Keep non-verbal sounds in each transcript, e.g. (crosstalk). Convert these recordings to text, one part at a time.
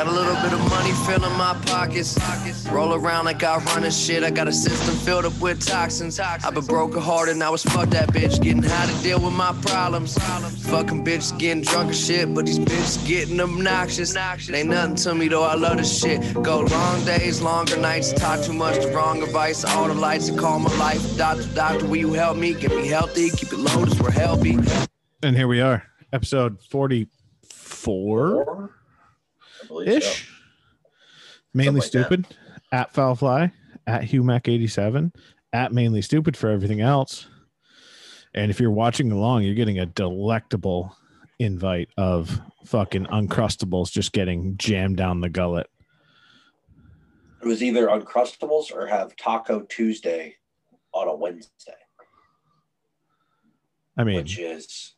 Got a little bit of money filling my pockets. Roll around like I run and shit. I got a system filled up with toxins. I've been broken hearted, now it's fuck that bitch. Getting how to deal with my problems. Fucking bitches getting drunk and shit, but these bitches getting obnoxious. Ain't nothing to me though, I love this shit. Go long days, longer nights, talk too much, the wrong advice. All the lights that call my life. Doctor, doctor, will you help me? Get me healthy, keep it low, as we're healthy. And here we are, episode 44 I believe ish. Mainly like stupid at Foul Fly, at HughMac87, at Mainly Stupid for everything else. And if you're watching along, you're getting a delectable invite of fucking Uncrustables just getting jammed down the gullet. It was either Uncrustables or have Taco Tuesday on a Wednesday, I mean, which is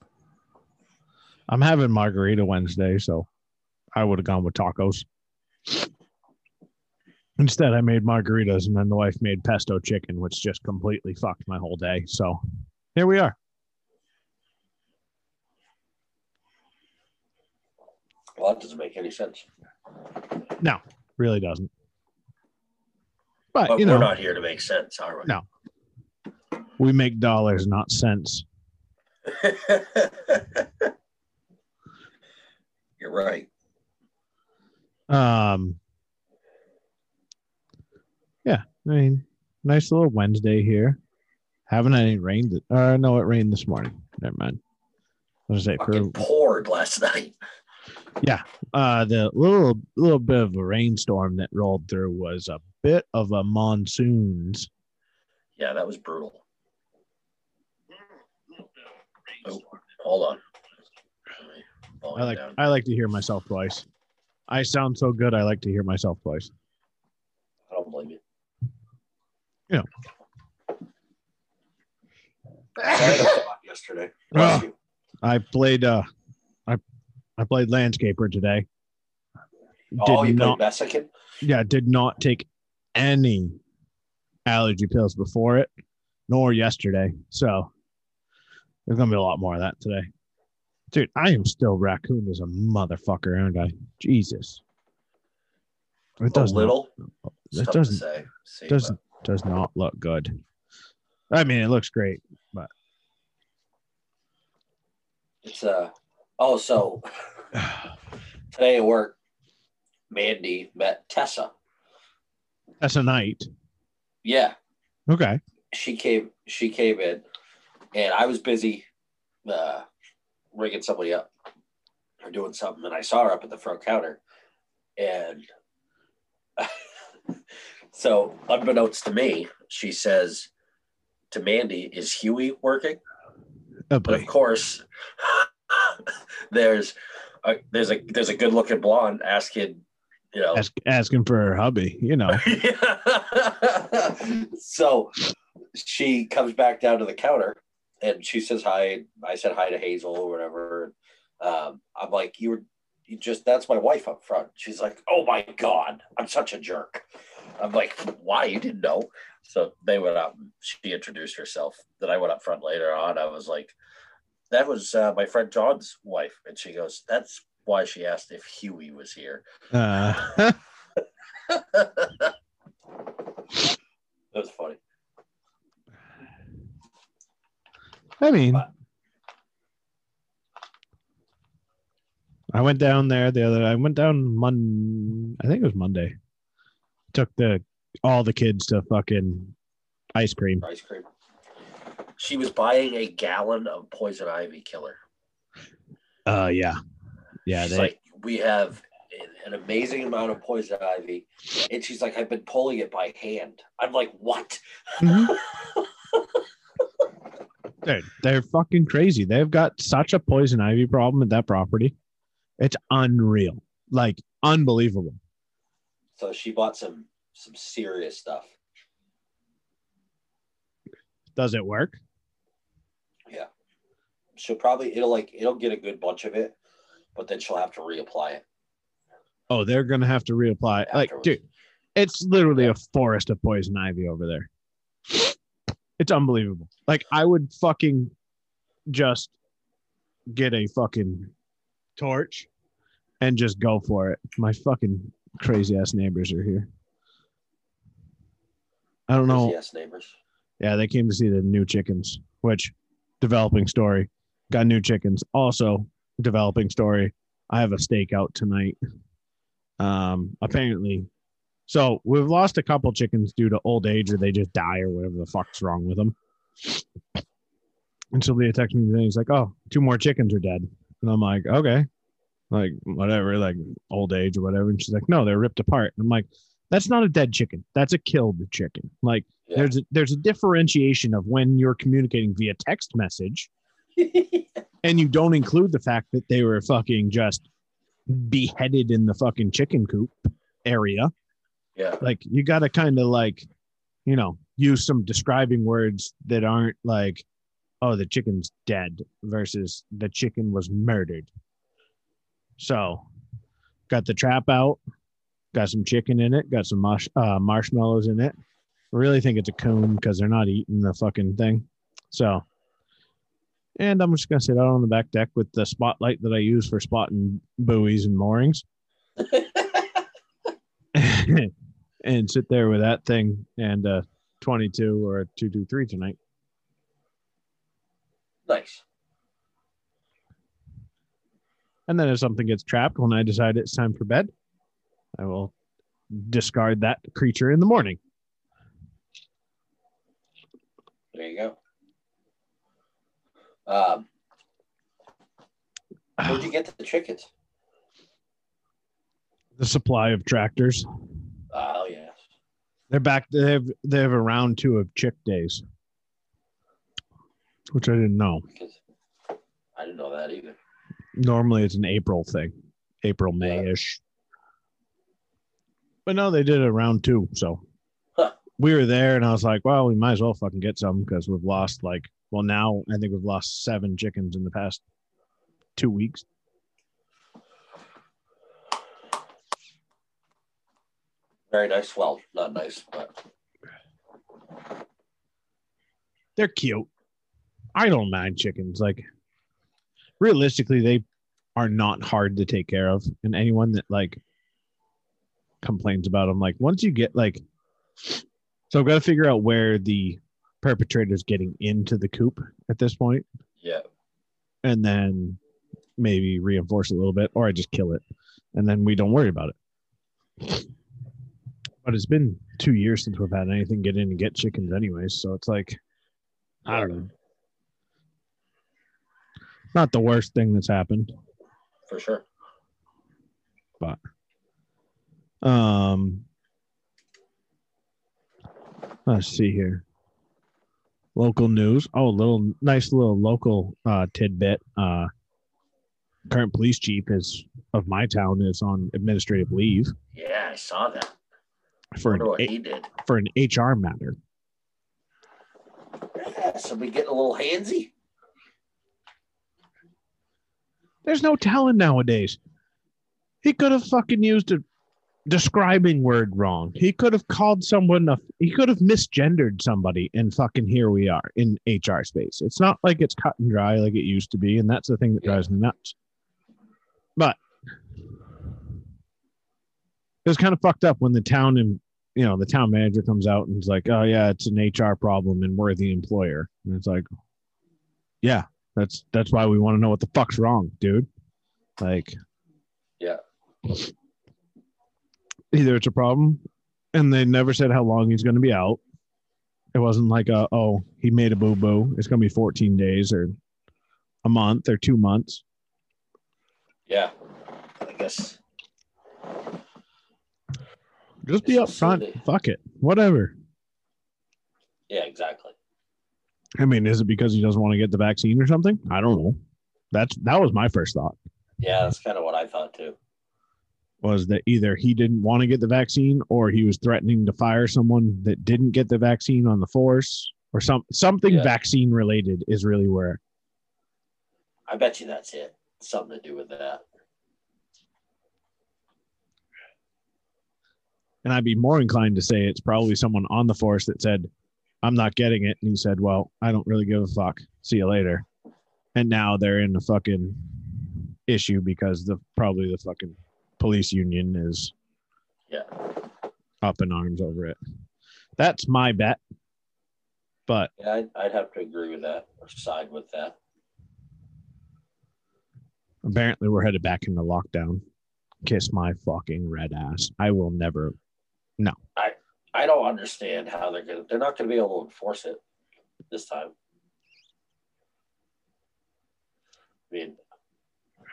I'm having margarita Wednesday, so I would have gone with tacos. Instead, I made margaritas, and then the wife made pesto chicken, which just completely fucked my whole day. So here we are. well, that doesn't make any sense. No, really doesn't. But, But you we're not here to make sense, are we? No. we make dollars, not cents. (laughs) You're right. Um, yeah, I mean, nice little Wednesday here. Haven't had any rain. th- Uh, no, it rained this morning. Never mind. I was say for poured last night. Yeah, uh the little little bit of a rainstorm that rolled through was a bit of a monsoons. Yeah, that was brutal. Oh, hold on. I like I like to hear myself twice. I sound so good. I like to hear myself twice. I don't blame you. Yeah. I had a thought yesterday. You. I played uh I I played landscaper today. Oh, you not played Mexican? yeah, did not take any allergy pills before it, nor yesterday. So there's gonna be a lot more of that today. Dude, I am still raccoon as a motherfucker, aren't I? Jesus. It A does little. Not, it doesn't say. See, doesn't does not look good. I mean, it looks great, but but It's uh. Oh, so (sighs) today at work, Mandy met Tessa. that's a night. Yeah, Okay. she came. She came in, and I was busy, uh, ringing somebody up or doing something, and I saw her up at the front counter, and (laughs) so unbeknownst to me, she says to Mandy, "Is Huey working?" Oh But of course, (laughs) there's a, there's a there's a good looking blonde asking, you know. Ask, asking for her hubby, you know. (laughs) so she comes back down to the counter and she says hi. I said hi to Hazel or whatever. Um, I'm like, you were you just that's my wife up front. She's like, oh my god, I'm such a jerk. I'm like, why? You didn't know. So they went up. She introduced herself. Then I went up front later on. I was like, that was uh, my friend John's wife, and she goes, that's why she asked if Huey was here. Uh, (laughs) that was funny. I mean, I went down there the other. I went down Mon. I think it was Monday. Took the all the kids to fucking ice cream. ice cream. She was buying a gallon of poison ivy killer. Uh, yeah, yeah. They, like, we have an amazing amount of poison ivy, and she's like, I've been pulling it by hand. I'm like, what? Mhm. (laughs) Dude, they're fucking crazy. They've got such a poison ivy problem at that property. It's unreal, like unbelievable. So she bought some some serious stuff. Does it work? Yeah, she'll probably it'll like it'll get a good bunch of it, but then she'll have to reapply it. Oh, they're gonna have to reapply. Like, dude, it's literally a forest of poison ivy over there. It's unbelievable. Like, I would fucking just get a fucking torch and just go for it. My fucking crazy ass neighbors are here. I don't know. Yes, neighbors. Yeah, they came to see the new chickens, which developing story. Got new chickens. Also, developing story. I have a steak out tonight. Um, apparently, so we've lost a couple chickens due to old age or they just die or whatever the fuck's wrong with them. And Sylvia texted me today. And he's like, "Oh, two more chickens are dead," and I'm like, "Okay, like whatever, like old age or whatever." And she's like, "No, they're ripped apart." And I'm like, "That's not a dead chicken. That's a killed chicken. Like Yeah. there's a, there's a differentiation of when you're communicating via text message (laughs) and you don't include the fact that they were fucking just beheaded in the fucking chicken coop area yeah. like you got to kind of like you know use some describing words that aren't like oh the chicken's dead versus the chicken was murdered. So got the trap out got some chicken in it got some mush, uh, marshmallows in it. I really think it's a coon because they're not eating the fucking thing. So and i'm just gonna sit out on the back deck with the spotlight that i use for spotting buoys and moorings (laughs) (laughs) and sit there with that thing and uh 22 or 223 tonight Nice. and then if something gets trapped when i decide it's time for bed i will discard that creature in the morning There you go. Um, where'd you get the chickens? the supply of tractors Oh yes. they're back they have they have a round two of chick days which i didn't know Because I didn't know that either. normally it's an april thing april may-ish but no they did a round two so Huh. we were there and i was like well we might as well fucking get some because we've lost like well now i think we've lost seven chickens in the past two weeks Very nice. Well, not nice, but they're cute. I don't mind chickens. Like realistically they are not hard to take care of. And anyone that like complains about them like once you get like so i've got to figure out where the perpetrator's getting into the coop at this point. Yeah. and then maybe reinforce a little bit or i just kill it and then we don't worry about it but it's been two years since we've had anything get in and get chickens anyways so it's like i don't know not the worst thing that's happened For sure. But, um, let's see here. Local news. Oh, a little nice little local uh, tidbit. Uh, current police chief is of my town is on administrative leave Yeah, I saw that. For an he did. for an HR matter. Yeah, somebody getting a little handsy. There's no telling nowadays. He could have fucking used a describing word wrong. He could have called someone a he could have misgendered somebody and fucking here we are in HR space. It's not like it's cut and dry like it used to be, and that's the thing that drives me nuts. But it was kind of fucked up when the town and you know the town manager comes out and is like, "Oh yeah, it's an HR problem and we're the employer." And it's like, "Yeah, that's that's why we want to know what the fuck's wrong, dude." Like, Yeah. either it's a problem, and they never said how long he's going to be out. It wasn't like a oh he made a boo boo. It's going to be 14 days or a month or two months. Yeah. I guess. Just be up front. Fuck it. Whatever. Yeah, exactly. I mean, is it because he doesn't want to get the vaccine or something? I don't know. That's that was my first thought. Yeah, that's kind of what I thought too. Was that either he didn't want to get the vaccine or he was threatening to fire someone that didn't get the vaccine on the force or some something Yeah. vaccine related is really where I bet you that's it. Something to do with that. And I'd be more inclined to say it's probably someone on the force that said, I'm not getting it. And he said, Well, I don't really give a fuck. See you later. And now they're in a fucking issue because the probably the fucking police union is Yeah. up in arms over it. That's my bet. But Yeah, I'd, I'd have to agree with that or side with that. apparently we're headed back into lockdown. Kiss my fucking red ass. I will never I I don't understand how they're gonna. They're not gonna be able to enforce it this time. I mean,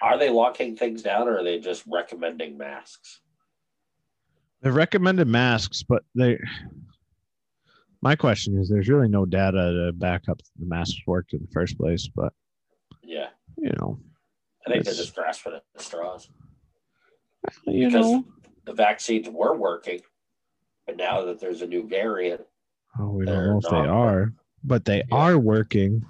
are they locking things down or are they just recommending masks? They've recommended masks, but they. My question is, there's really no data to back up the masks worked in the first place, but Yeah, you know, I think they're just grasping at the straws. you Because know, the vaccines were working, but now that there's a new variant, oh, we don't know if they are, but they Yeah. are working.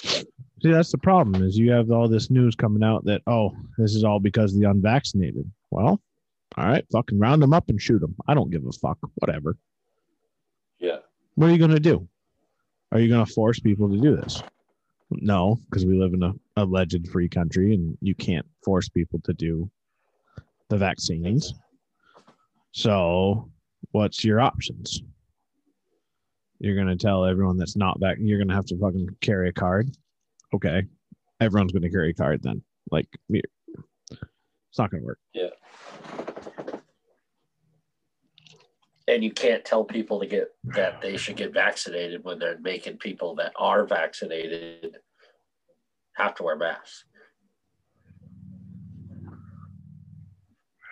See, that's the problem is you have all this news coming out that oh, this is all because of the unvaccinated. Well, all right, fucking round them up and shoot them. I don't give a fuck. Whatever. yeah, What are you gonna do? Are you gonna force people to do this? No, because we live in a alleged free country and you can't force people to do the vaccines. So, what's your options? You're gonna tell everyone that's not back. You're gonna have to fucking carry a card. Okay, everyone's gonna carry a card then. Like, it's not gonna work. Yeah. And you can't tell people to get that they should get vaccinated when they're making people that are vaccinated have to wear masks.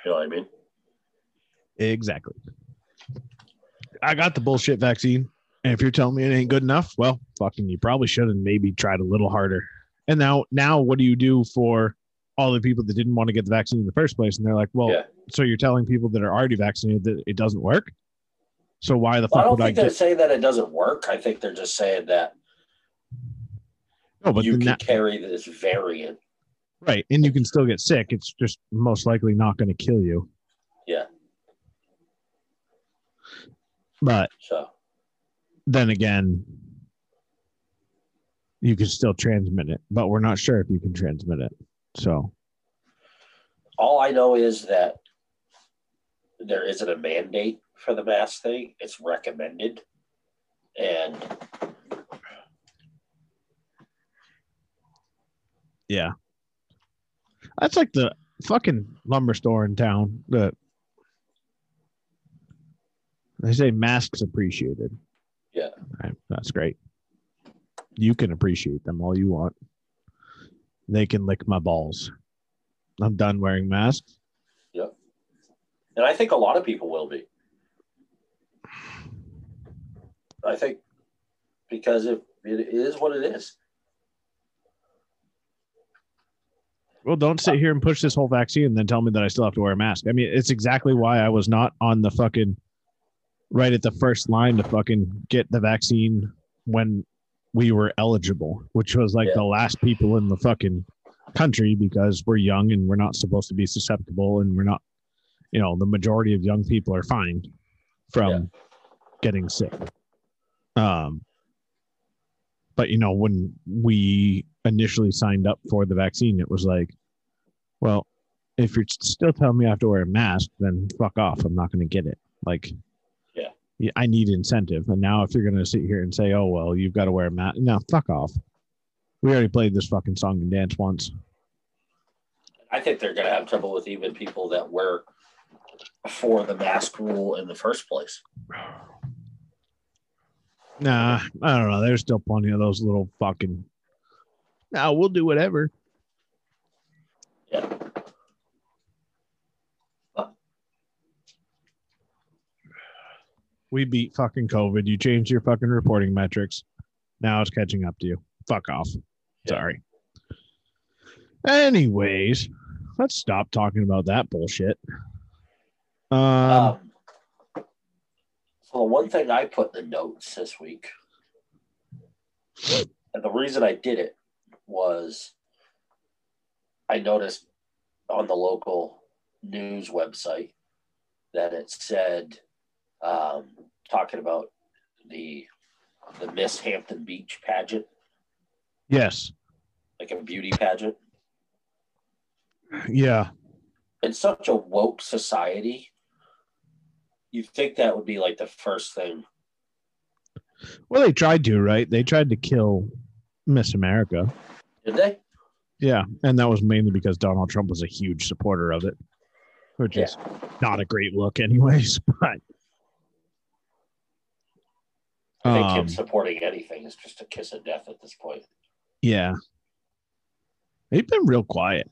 You know what I mean? Exactly. I got the bullshit vaccine. And if you're telling me it ain't good enough, well, fucking you probably should have maybe tried a little harder. And now now what do you do for all the people that didn't want to get the vaccine in the first place? And they're like, Well, Yeah. so you're telling people that are already vaccinated that it doesn't work? So why the Well, I fuck don't would I think they're get saying that it doesn't work. I think they're just saying that no, but you can that- carry this variant. right, and you can still get sick. It's just most likely not going to kill you. Yeah. But So then again, you can still transmit it, but we're not sure if you can transmit it. So all I know is that there isn't a mandate for the mask thing. It's recommended. And yeah, that's like the fucking lumber store in town. The they say masks appreciated. Yeah. Right, that's great. You can appreciate them all you want. They can lick my balls. I'm done wearing masks. Yep. And I think a lot of people will be. I think because it, it is what it is. Well, don't sit here and push this whole vaccine and then tell me that I still have to wear a mask. I mean, it's exactly why I was not on the fucking right at the first line to fucking get the vaccine when we were eligible, which was like Yeah. the last people in the fucking country because we're young and we're not supposed to be susceptible and we're not, you know, the majority of young people are fine from Yeah. getting sick. Um, but you know, when we initially signed up for the vaccine, it was like, well, if you're still telling me I have to wear a mask, then fuck off. I'm not going to get it. Like, I need incentive. And now, if you're going to sit here and say, oh, well, you've got to wear a mask, no, fuck off. We already played this fucking song and dance once. I think they're going to have trouble with even people that were for the mask rule in the first place. Nah, I don't know. There's still plenty of those little fucking. Now we'll do whatever. Yeah. We beat fucking COVID. You changed your fucking reporting metrics. Now it's catching up to you. Fuck off. Yeah. Sorry. Anyways, let's stop talking about that bullshit. Um, Um, so one thing I put in the notes this week, and the reason I did it was I noticed on the local news website that it said um, talking about the the Miss Hampton Beach pageant, yes. like a beauty pageant. Yeah. in such a woke society, you think that would be like the first thing. Well, they tried to, right? They tried to kill Miss America. Did they? Yeah, and that was mainly because Donald Trump was a huge supporter of it, which is not a great look, anyways. (laughs) But I think um, him supporting anything is just a kiss of death at this point. yeah, they've been real quiet.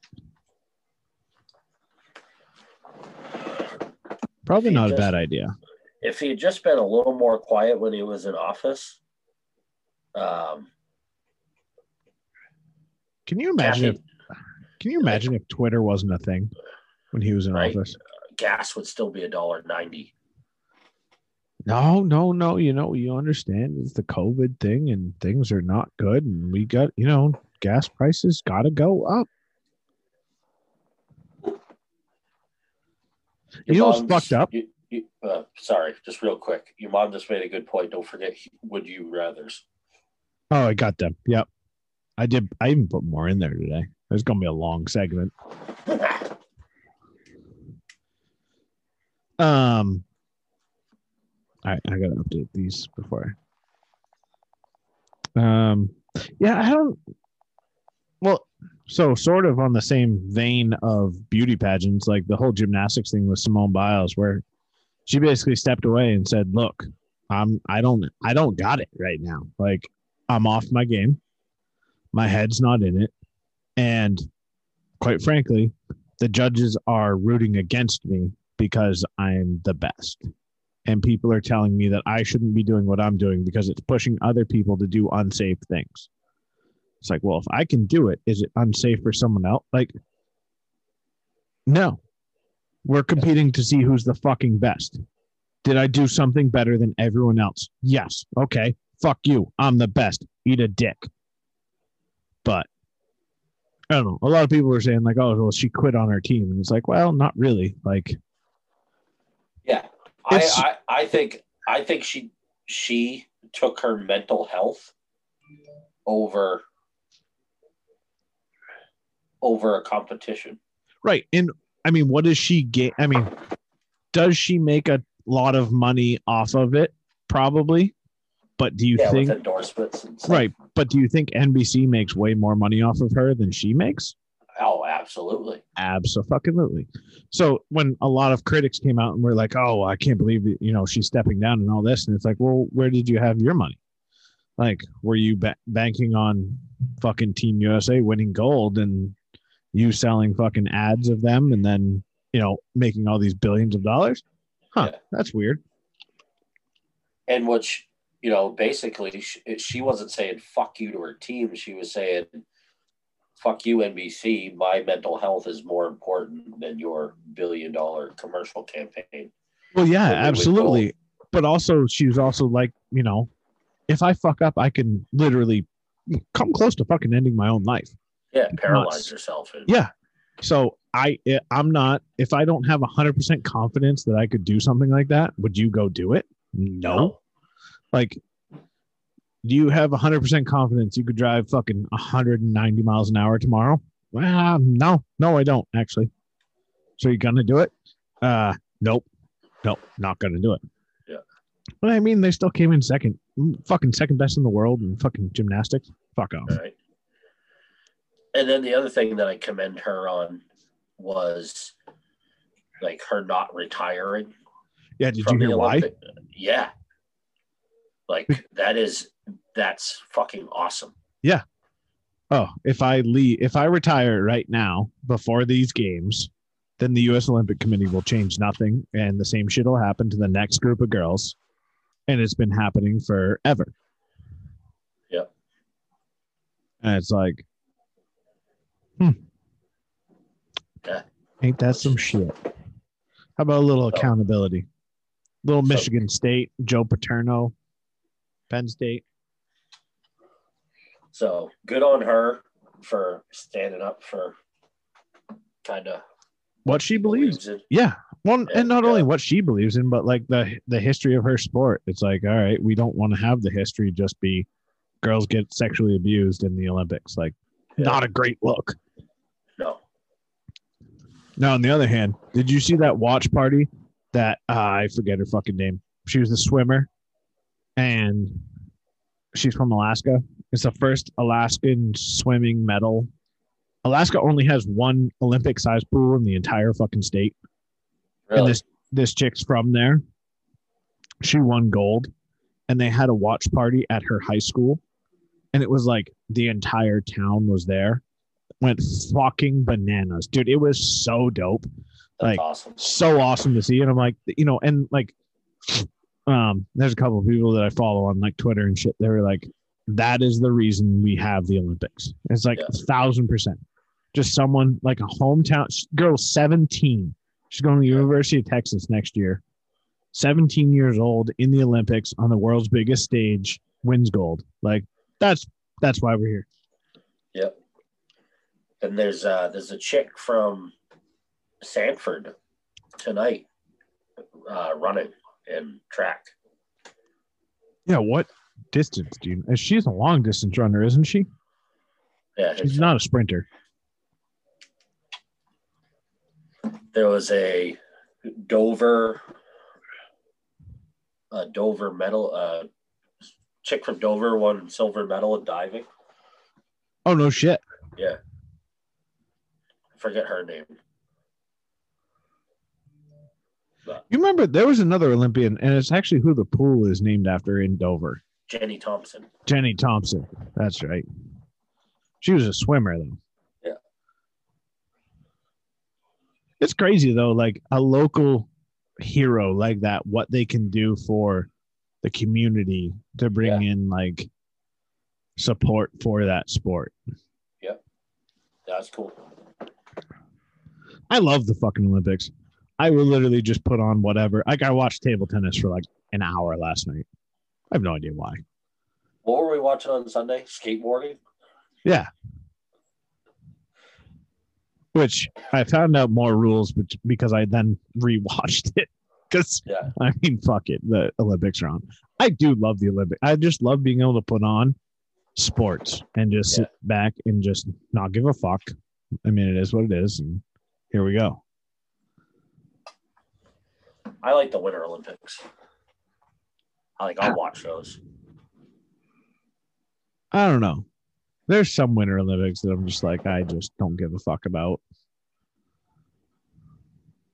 Probably not a bad idea. If he had just been a little more quiet when he was in office, um, Can you imagine? Kathy- If, can you imagine if Twitter wasn't a thing when he was in Right. office? gas would still be a dollar ninety. No, no, no. You know, you understand it's the COVID thing, and things are not good, and we got you know gas prices got to go up. You know what's fucked up? you- you- uh, sorry, just real quick. Your mom just made a good point. Don't forget, would you rather's. Oh, I got them. Yep. I did. I even put more in there today. There's going to be a long segment. (laughs) Um, I I got to update these before. Um, yeah, I don't. Well, so sort of on the same vein of beauty pageants, like the whole gymnastics thing with Simone Biles, where she basically stepped away and said, "Look, I'm I don't I don't got it right now. Like I'm off my game. My head's not in it, and quite frankly, the judges are rooting against me because I'm the best. And people are telling me that I shouldn't be doing what I'm doing because it's pushing other people to do unsafe things. It's like, well, if I can do it, is it unsafe for someone else? Like, no. We're competing to see who's the fucking best. Did I do something better than everyone else? Yes. Okay. Fuck you. I'm the best. Eat a dick. But I don't know. A lot of people are saying like, "Oh, well, she quit on her team," and it's like, well, not really. Like, Yeah, I, I I think I think she she took her mental health over over a competition. right? And I mean, what does she get? I mean, does she make a lot of money off of it? Probably. But do you yeah, think endorsements right? But do you think NBC makes way more money off of her than she makes? Absolutely. Absolutely. So when a lot of critics came out and were like, "Oh, I can't believe it, you know she's stepping down and all this," and it's like, well, where did you have your money? Like, were you ba- banking on fucking Team USA winning gold and you selling fucking ads of them and then you know making all these billions of dollars? Huh? Yeah. That's weird. And which you know, basically, she, she wasn't saying "fuck you" to her team. She was saying, "Fuck you, NBC. My mental health is more important than your billion-dollar commercial campaign." Well, yeah, absolutely. But also, she was also like, you know, if I fuck up, I can literally come close to fucking ending my own life. Yeah, paralyze Nuts. yourself. And, Yeah. So I eh, I'm not if I don't have hundred percent confidence that I could do something like that, would you go do it? No. Like do you have hundred percent confidence you could drive fucking 190 miles an hour tomorrow? Well, no, no, I don't actually. So you're gonna do it? Uh nope. Nope, not gonna do it. Yeah. But I mean they still came in second. Fucking second best in the world in fucking gymnastics. Fuck off. All right. And then the other thing that I commend her on was like her not retiring. Yeah, did you hear why? Yeah. Like that is that's fucking awesome. Yeah. Oh, if I leave, if I retire right now before these games, then the U.S. Olympic Committee will change nothing, and the same shit will happen to the next group of girls, and it's been happening forever. Yep. And it's like, hmm, Yeah. ain't that some shit? How about a little accountability? Little Michigan State, Joe Paterno, Penn State. So good on her for standing up for kind of What she believes in. Yeah. Well, Yeah, and not only what she believes in, but like the the history of her sport. It's like, all right, we don't want to have the history just be girls get sexually abused in the Olympics. Like, Yeah. not a great look. No. Now, on the other hand, did you see that watch party that uh, I forget her fucking name? She was a swimmer and she's from Alaska. It's the first Alaskan swimming medal. Alaska only has one Olympic sized pool in the entire fucking state. And this this chick's from there. She won gold and they had a watch party at her high school. And it was like the entire town was there. Went fucking bananas. Dude, it was so dope That's like- awesome. so awesome to see. And I'm like, you know, and like, um, there's a couple of people that I follow on like Twitter and shit. They were like, that is the reason we have the Olympics. It's like Yeah. a thousand percent. Just someone like a hometown girl, 17. She's going to the University of Texas next year. 17 years old in the Olympics on the world's biggest stage, wins gold. Like that's that's why we're here. Yep. And there's uh there's a chick from Sanford tonight uh running in track. Yeah, what distance do you? She's a long distance runner, isn't she? Yeah, She's so. not a sprinter. there was a Dover a Dover medal uh chick from Dover won silver medal in diving. Oh no shit. Yeah. I forget her name. But You remember there was another Olympian, and it's actually who the pool is named after in Dover. Jenny Thompson. Jenny Thompson. That's right. She was a swimmer though. Yeah. It's crazy though, like a local hero like that, what they can do for the community to bring in like support for that sport. Yeah. That's cool. I love the fucking Olympics. I will literally just put on whatever. Like I watched table tennis for like an hour last night. I have no idea why. What were we watching on Sunday? Skateboarding? Yeah. Which I found out more rules but because I then rewatched it. Because Yeah. I mean, fuck it, the Olympics are on. I do love the Olympics. I just love being able to put on sports and just Yeah. sit back and just not give a fuck. I mean, it is what it is, and here we go. I like the Winter Olympics. I like I'll watch those. I don't know. There's some Winter Olympics that I'm just like, I just don't give a fuck about.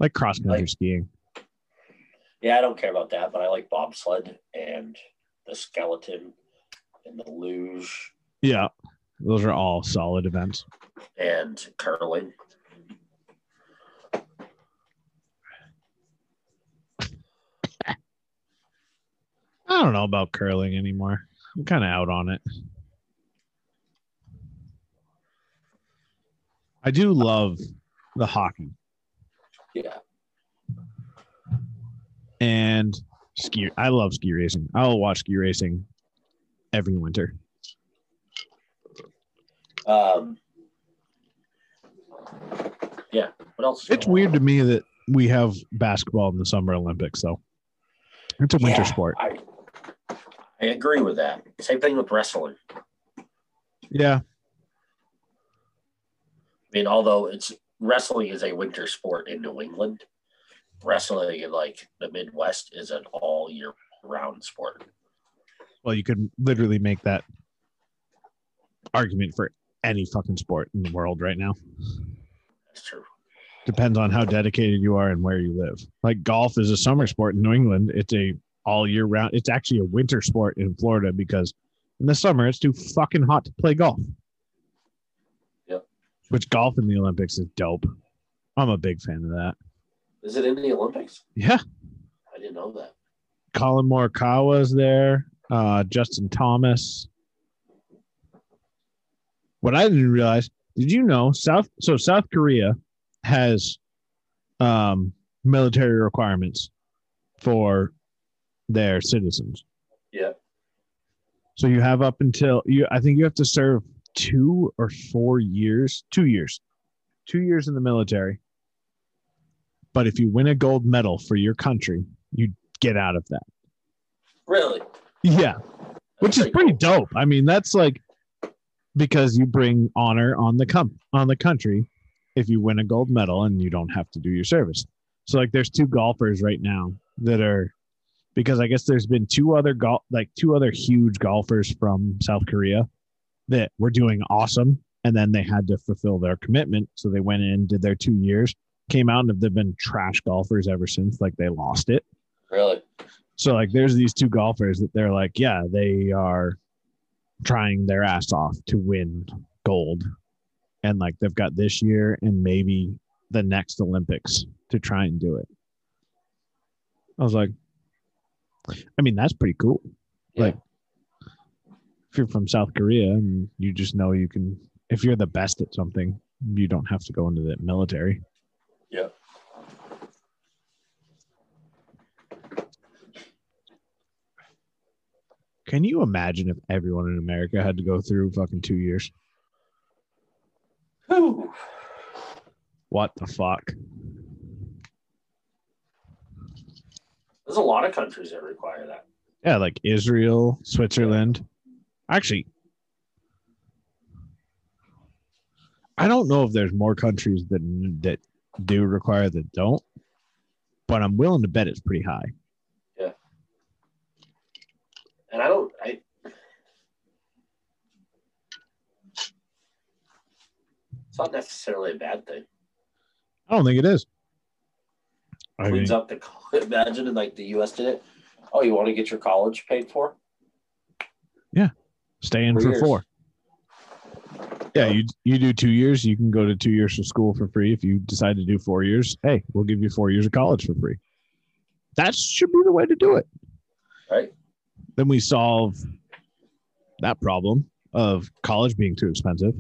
Like cross country Like- skiing. Yeah, I don't care about that, but I like bobsled and the skeleton and the luge Yeah. Those are all solid events. and curling. I don't know about curling anymore. I'm kind of out on it. I do love the hockey Yeah. and ski. I love ski racing. I'll watch ski racing every winter. Um, yeah. What else? It's weird on? to me that we have basketball in the Summer Olympics, though. It's a winter Yeah, sport. I, I agree with that. Same thing with wrestling. Yeah. I mean, although it's wrestling is a winter sport in New England, wrestling in like the Midwest is an all year round sport. Well, you could literally make that argument for any fucking sport in the world right now. That's true. depends on how dedicated you are and where you live. Like golf is a summer sport in New England. It's a all year round. It's actually a winter sport in Florida because in the summer it's too fucking hot to play golf. Yep. Which golf in the Olympics is dope. I'm a big fan of that. Is it in the Olympics? Yeah. I didn't know that. Collin Morikawa's there. Uh, Justin Thomas. What I didn't realize, did you know South so South Korea has um military requirements for their citizens. Yeah. So you have up until you I think you have to serve 2 or 4 years, 2 years. 2 years in the military. But if you win a gold medal for your country, you get out of that. Really? Yeah, which That's is pretty dope. I mean, that's like because you bring honor on the com- on the country if you win a gold medal and you don't have to do your service. So like there's two golfers right now that are because I guess there's been two other golf like two other huge golfers from South Korea that were doing awesome and then they had to fulfill their commitment. So they went in, did their two years, came out and they've been trash golfers ever since. Like they lost it. Really? So like there's these two golfers that they're like, yeah, they are trying their ass off to win gold. And like they've got this year and maybe the next Olympics to try and do it. I was like, I mean, that's pretty cool. Yeah. Like if you're from South Korea and you just know you can if you're the best at something, you don't have to go into the military. Yeah. Can you imagine if everyone in America had to go through fucking two years? Whew. What the fuck? There's a lot of countries that require that. Yeah, like Israel, Switzerland. Actually, I don't know if there's more countries that that do require that don't, but I'm willing to bet it's pretty high. Yeah. And I don't I it's not necessarily a bad thing. I don't think it is. I mean, Cleans up the (laughs) imagine like the US did it. Oh, you want to get your college paid for? Yeah, stay in for years. four. Yeah, you you do two years, you can go to two years of school for free. If you decide to do four years, hey, we'll give you four years of college for free. That should be the way to do it. Right? Then we solve that problem of college being too expensive.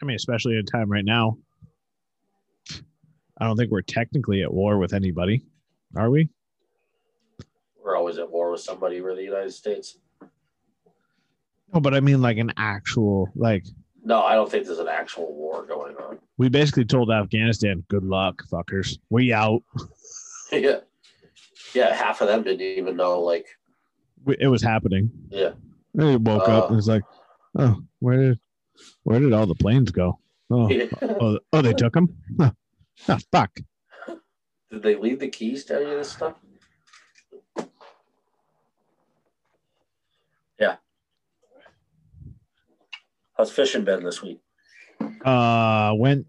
I mean, especially at a time right now. I don't think we're technically at war with anybody, are we? We're always at war with somebody. We're the United States. No, but I mean like an actual like No, I don't think there's an actual war going on. we basically told Afghanistan, "Good luck, fuckers. We out." (laughs) yeah. Yeah, half of them didn't even know like It was happening. yeah. They woke up Uh. and it's like, "Oh, where did where did all the planes go?" Oh, oh, oh they took them. Oh, oh, fuck. Did they leave the keys to any of this stuff? Yeah. How's fishing been this week? Uh, went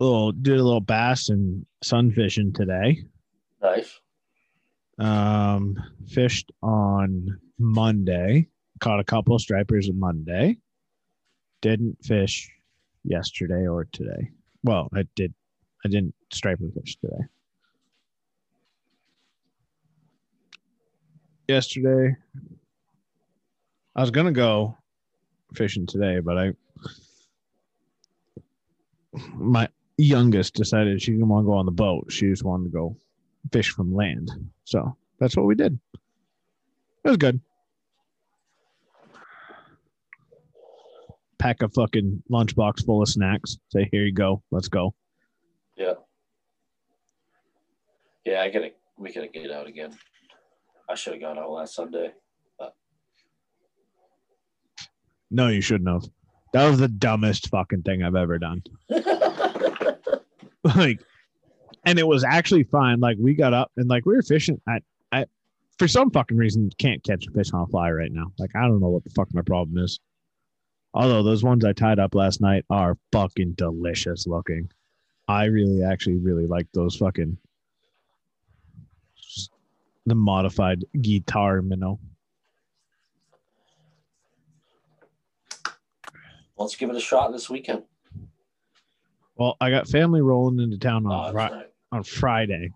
a little, did a little bass and sun fishing today. Nice. Um, fished on Monday. Caught a couple of stripers on Monday. Didn't fish yesterday or today. Well, I did. I didn't striper fish today. Yesterday, I was gonna go fishing today, but I my youngest decided she didn't want to go on the boat. She just wanted to go fish from land. So that's what we did. It was good. Pack a fucking lunchbox full of snacks. Say, here you go. Let's go. Yeah. Yeah, I gotta we gotta get out again. I should have gone out last Sunday. But... No, you shouldn't have. That was the dumbest fucking thing I've ever done. (laughs) like, and it was actually fine. Like, we got up and like we were fishing. I, I, for some fucking reason, can't catch a fish on a fly right now. Like, I don't know what the fuck my problem is. Although those ones I tied up last night are fucking delicious looking. I really, actually, really like those fucking the modified guitar minnow. Let's give it a shot this weekend. Well, I got family rolling into town Oh, on, that's Fri- right. on Friday.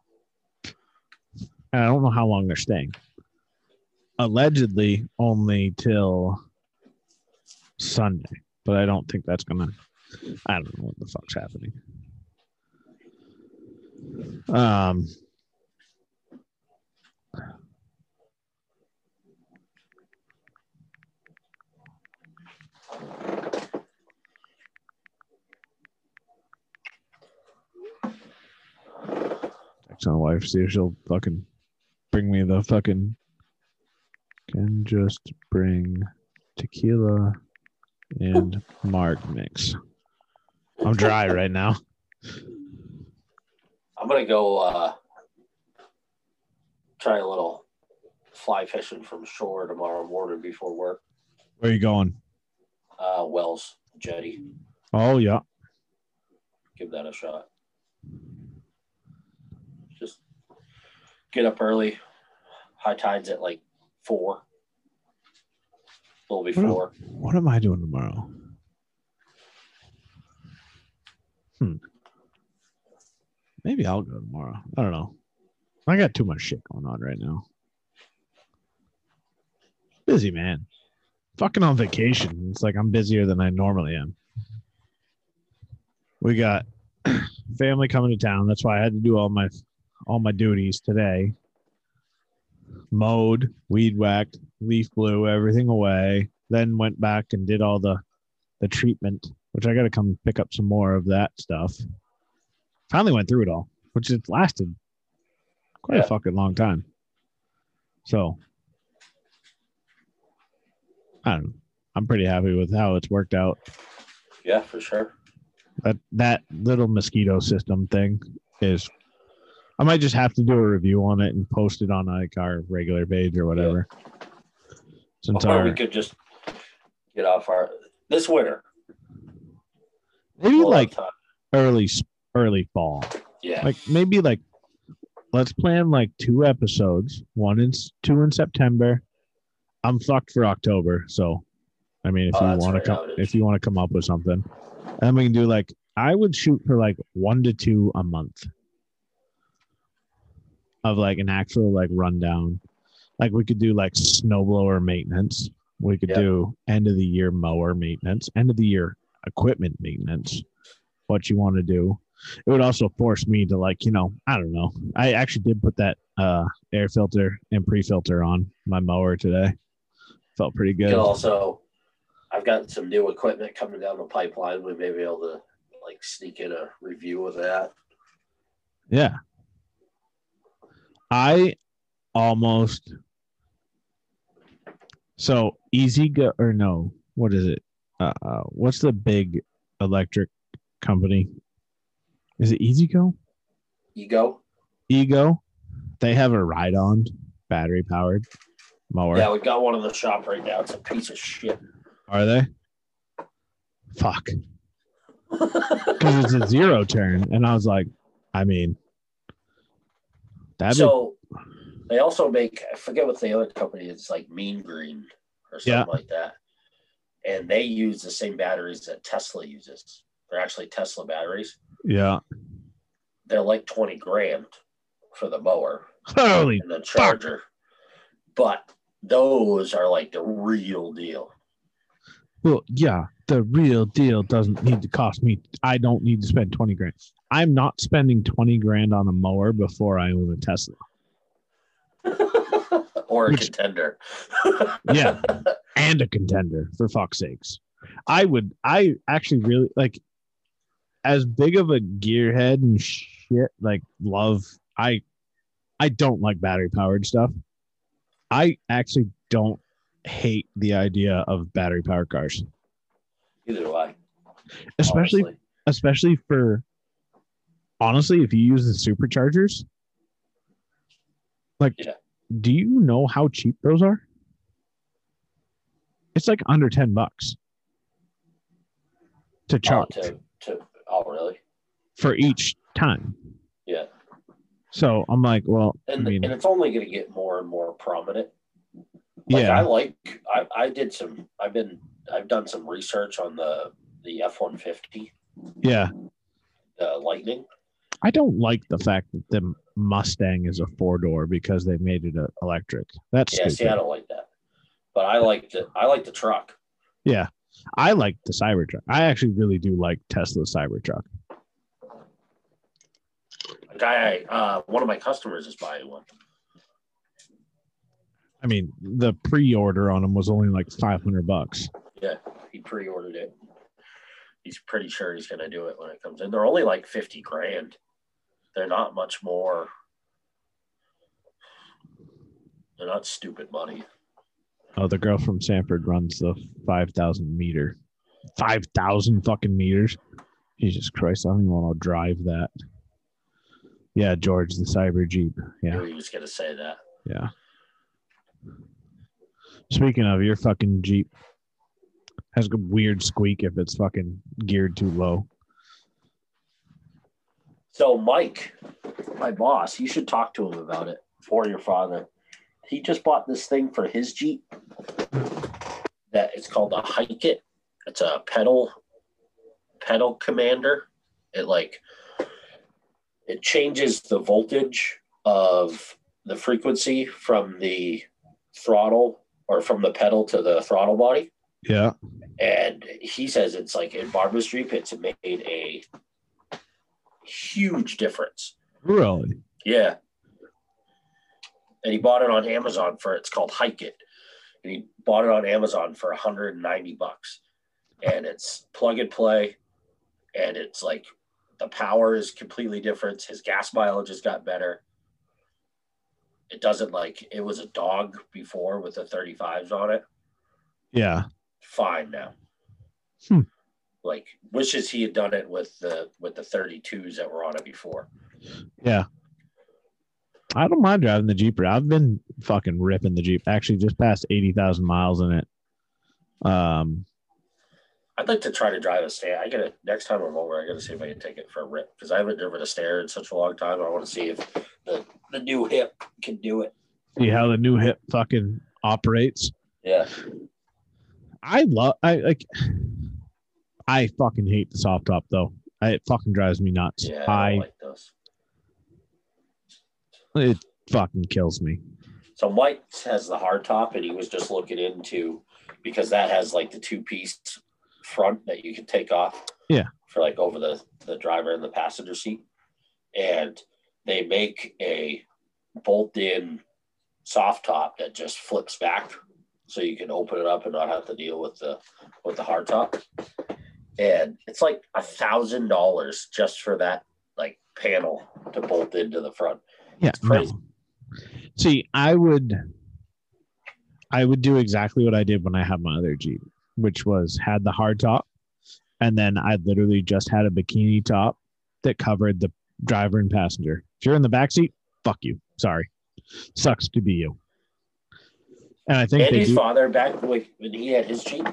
And I don't know how long they're staying. Allegedly only till Sunday, but I don't think that's gonna I don't know what the fuck's happening. Um text my wife, see if she'll fucking bring me the fucking Can just bring tequila and Mark mix. I'm dry right now. I'm gonna go uh, try a little fly fishing from shore tomorrow morning before work. Where are you going? Uh, Wells Jetty. Oh yeah. Give that a shot. Just get up early. High tides at like four. Little before. What am I doing tomorrow? Hmm. Maybe I'll go tomorrow. I don't know. I got too much shit going on right now. Busy man. Fucking on vacation. It's like I'm busier than I normally am. We got (clears throat) family coming to town. That's why I had to do all my all my duties today. Mowed, weed whacked, leaf blew everything away. Then went back and did all the the treatment, which I got to come pick up some more of that stuff. Finally went through it all, which it lasted quite Yeah. a fucking long time. So I don't know. I'm pretty happy with how it's worked out. Yeah, for sure. That that little mosquito system thing is I might just have to do a review on it and post it on like our regular page or whatever. Since Or our we could just get off our this winter. maybe like early early fall. yeah, Like maybe like let's plan like two episodes, one in two in September. I'm fucked for October, so I mean if Oh, you want right, to come if you want to come up with something. And we can do like I would shoot for like one to two a month of like an actual like rundown. Like we could do like snowblower maintenance. We could Yeah. do end of the year mower maintenance, end of the year equipment maintenance. What you want to do. It would also force me to like, you know, I don't know. I actually did put that uh air filter and pre-filter on my mower today. Felt pretty good. also. I've got some new equipment coming down the pipeline. We may be able to like sneak in a review of that. Yeah. I almost so easy go or no, what is it? Uh, uh what's the big electric company? Is it Easy Go? Ego. Ego? They have a ride on battery powered mower. Yeah, we got one in the shop right now. It's a piece of shit. Are they? Fuck. (laughs) Because it's a zero turn. And I was like, I mean that'd be so they also make I forget what the other company is like Mean Green or something Yeah. like that, and they use the same batteries that Tesla uses. They're actually Tesla batteries. yeah. They're like twenty grand for the mower Holy and the charger, but those are like the real deal. Well, yeah, the real deal doesn't need to cost me. I don't need to spend 20 grand. I'm not spending 20 grand on a mower before I own a Tesla. (laughs) or a Which- contender. (laughs) Yeah. And a contender, for fuck's sakes. I would, I actually really like, as big of a gearhead and shit, like, love, I, I don't like battery powered stuff. I actually don't hate the idea of battery powered cars, Either do I. especially honestly. especially for honestly, if you use the superchargers, like, Yeah. do you know how cheap those are? It's like under 10 bucks to Oh, charge to, to, oh, really? for each time. Yeah. So I'm like, well, And, I mean, and it's only going to get more and more prominent. Like I like I, I did some I've been I've done some research on the the F one fifty yeah. the Lightning. I don't like the fact that the Mustang is a four door because they made it electric. That's Yeah, stupid. see, I don't like that, but I like the I like the truck. Yeah. I like the Cybertruck. I actually really do like Tesla Cybertruck. A guy, uh, one of my customers is buying one. I mean, the pre-order on them was only like 500 bucks. Yeah, he pre-ordered it. He's pretty sure he's going to do it when it comes in. They're only like fifty grand. They're not much more. They're not stupid money. Oh, the girl from Sanford runs the five thousand meter, five thousand fucking meters. Jesus Christ! I don't even want to drive that. Yeah, George, the Cyber Jeep. Yeah, he was gonna say that. yeah. Speaking of your fucking Jeep, has a weird squeak if it's fucking geared too low. So Mike, my boss, you should talk to him about it for your father. He just bought this thing for his Jeep that it's called a Hike It. It's a pedal pedal commander. It like it changes the voltage of the frequency from the throttle or from the pedal to the throttle body. Yeah. And he says it's like in Barbara Street, it's made a huge difference. Really? Yeah. And he bought it on Amazon for it's called Hike It. And he bought it on Amazon for 190 bucks. And it's plug and play. And it's like the power is completely different. His gas mileage has got better. It doesn't like it was a dog before with the 35s on it. Yeah. Fine now. Hmm. Like wishes he had done it with the with the 32s that were on it before. Yeah. I don't mind driving the Jeep. I've been fucking ripping the Jeep. Actually, just past eighty thousand miles in it. Um, I'd like to try to drive a stair. I gotta next time I'm over. I gotta see if I can take it for a rip because I haven't driven a stair in such a long time. I want to see if the the new hip can do it. see how the new hip fucking operates. Yeah, I love. I like. I fucking hate the soft top though. I, it fucking drives me nuts. yeah. I, I like those. it fucking kills me. So Mike has the hard top, and he was just looking into because that has like the two piece front that you can take off. Yeah. For like over the the driver and the passenger seat, and they make a bolt in soft top that just flips back, so you can open it up and not have to deal with the with the hard top. And it's like a thousand dollars just for that like panel to bolt into the front. Yeah, It's crazy. no. See, I would, I would do exactly what I did when I had my other Jeep, which was had the hard top, and then I literally just had a bikini top that covered the driver and passenger. If you're in the back seat, fuck you. Sorry, sucks to be you. And I think Andy's do. father back when he had his Jeep,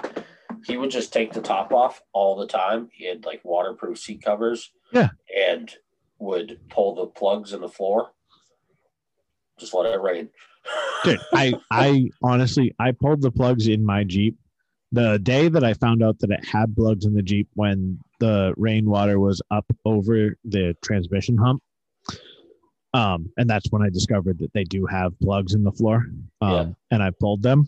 he would just take the top off all the time. He had like waterproof seat covers. Yeah. And would pull the plugs in the floor. Just let it rain. Dude, I I honestly I pulled the plugs in my Jeep the day that I found out that it had plugs in the Jeep when the rainwater was up over the transmission hump. Um, and that's when I discovered that they do have plugs in the floor. Um, Yeah. and I pulled them.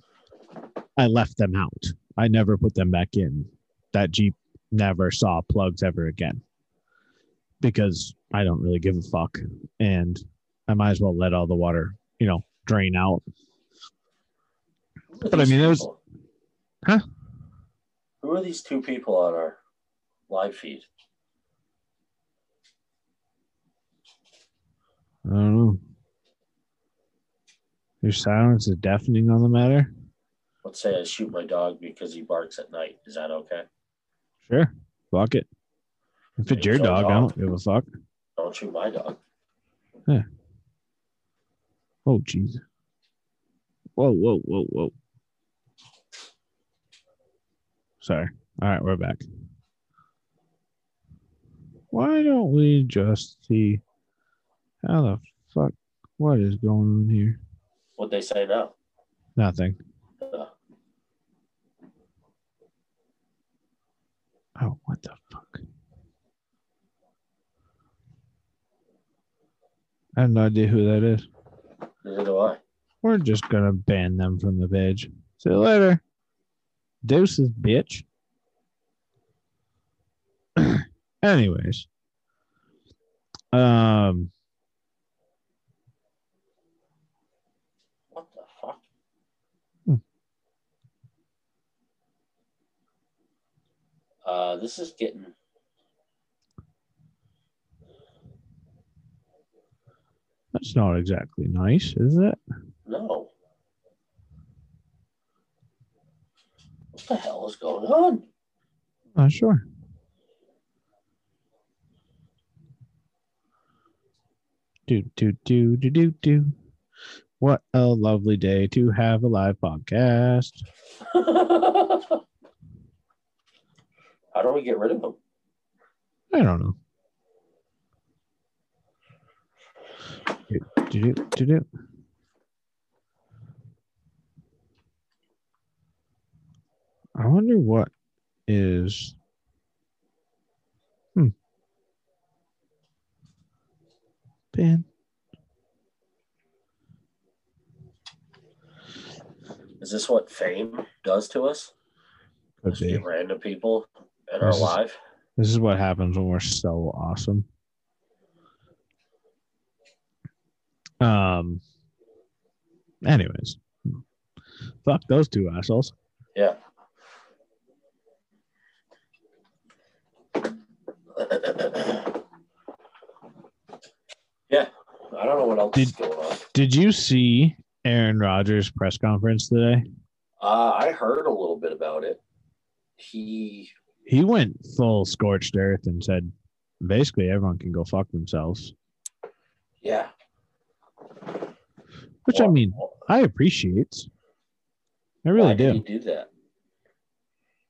I left them out. I never put them back in. That Jeep never saw plugs ever again because I don't really give a fuck. And I might as well let all the water, you know, drain out. But I mean, it was- Huh? Who are these two people on our live feed? I don't know. Your silence is deafening on the matter. Let's say I shoot my dog because he barks at night. Is that okay? Sure. Fuck it. If it's your your dog, I dog. don't give a fuck. Don't shoot my dog. Yeah. Oh, jeez. Whoa, whoa, whoa, whoa. Sorry. All right, we're back. Why don't we just see how the fuck? What is going on here? What'd they say now? Nothing. Uh, Oh, what the fuck? I have no idea who that is. neither do I. We're just gonna ban them from the page. See you later. Deuces, bitch. (clears throat) Anyways. Um What the fuck? Hmm. Uh, this is getting. that's not exactly nice, is it? No. What the hell is going on? Not sure. Do do do do do do. What a lovely day to have a live podcast. (laughs) How do we get rid of them? I don't know. Do do do. I wonder what is. Hmm. Ben. Is this what fame does to us? Could Just be. get random people in our This is- This is what happens when we're so awesome. Um. Anyways, fuck those two assholes. Yeah. yeah. I don't know what else is Did- going on. Did you see Aaron Rodgers' press conference today? Uh, I heard a little bit about it. He, He went full scorched earth and said, basically, everyone can go fuck themselves. yeah. Which I mean, I appreciate. I really why do. Do that?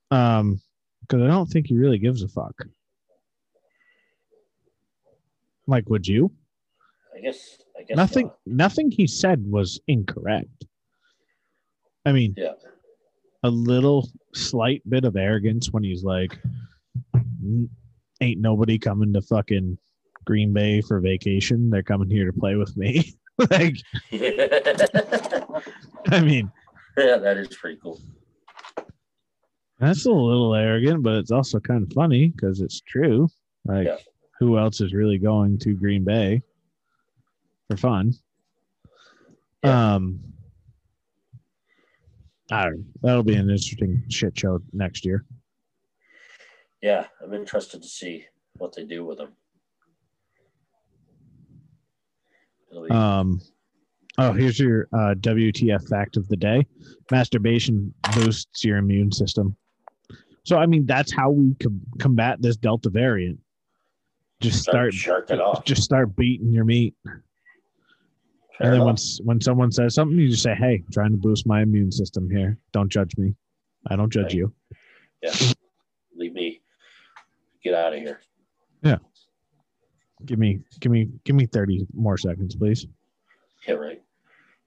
Um, because I don't think he really gives a fuck. Like, would you? I guess. I guess nothing. not. Nothing he said was incorrect. I mean, Yeah. a little slight bit of arrogance when he's like, "Ain't nobody coming to fucking Green Bay for vacation. They're coming here to play with me." (laughs) like, (laughs) I mean, yeah, that is pretty cool. That's a little arrogant, but it's also kind of funny because it's true. Like, Yeah. who else is really going to Green Bay for fun? Yeah. Um, I don't know. That'll be an interesting shit show next year. Yeah, I'm interested to see what they do with them. Be- Um, oh, here's your uh, WTF fact of the day: masturbation boosts your immune system. So, I mean, that's how we com- combat this Delta variant. Just start start, jerking off. just start beating your meat. Fair and then once when someone says something, you just say, "Hey, I'm trying to boost my immune system here. Don't judge me. I don't judge Right. you." yeah, leave me. Get out of here. Yeah. Give me, give me, give me thirty more seconds, please. Yeah, right.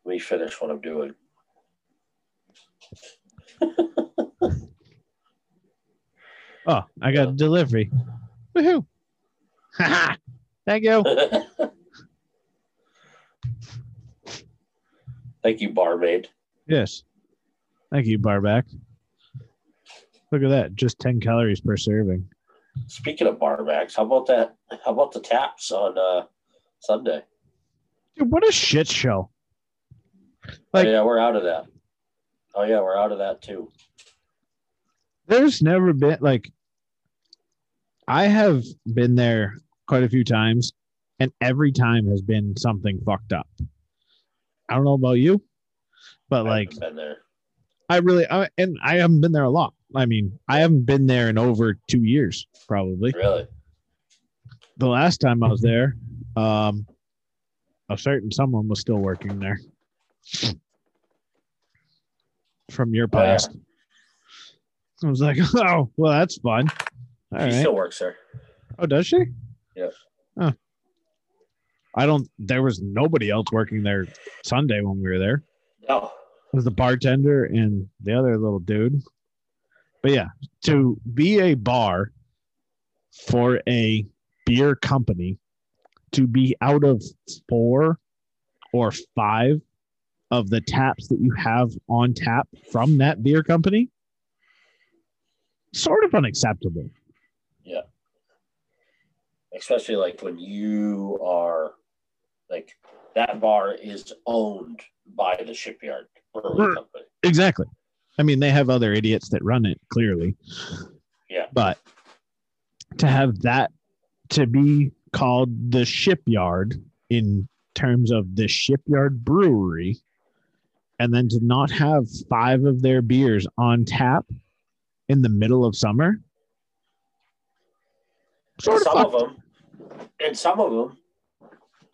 Let me finish what I'm doing. (laughs) Oh, I got a delivery. Woohoo! (laughs) Thank you. (laughs) Thank you, barmaid. Yes. Thank you, Barback. Look at that. Just 10 calories per serving. Speaking of barbacks, how about that? How about the taps on uh, Sunday? Dude, what a shit show. Like- oh, yeah, we're out of that. Oh yeah, we're out of that too. There's never been like I have been there quite a few times, and every time has been something fucked up. I don't know about you, but I like. I really I, and I haven't been there a lot. I mean, I haven't been there in over two years, probably. Really? The last time I was there, um, a certain someone was still working there from your Oh, yeah. past. I was like, (laughs) oh, well, that's fun. All she right. still works there. Oh, does she? Yeah. I don't. There was nobody else working there Sunday when we were there. No. It was the bartender and the other little dude. But yeah, to be a bar for a beer company, to be out of four or five of the taps that you have on tap from that beer company, sort of unacceptable. Yeah especially like when you are like that bar is owned by the shipyard brewery company. Exactly. I mean, they have other idiots that run it clearly. Yeah. But to have that to be called the shipyard in terms of the shipyard brewery, and then to not have five of their beers on tap in the middle of summer. Sort of some fucked. of them, and some of them,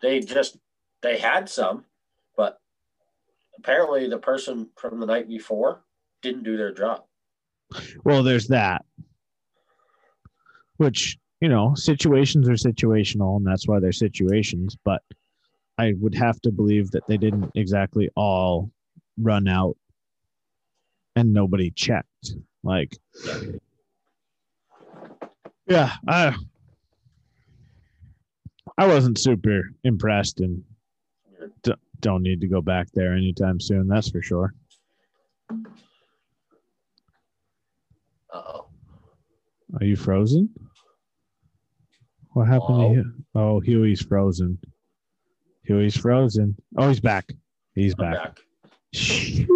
they just they had some, but apparently the person from the night before didn't do their job. Well, there's that. Which, you know, situations are situational and that's why they're situations, but I would have to believe that they didn't exactly all run out and nobody checked. Like Yeah, I I wasn't super impressed and d- don't need to go back there anytime soon, that's for sure. Uh oh. Are you frozen? What happened Hello? to you? Oh, Huey's frozen. Huey's frozen. Oh, he's back. He's I'm back. back. Sheesh.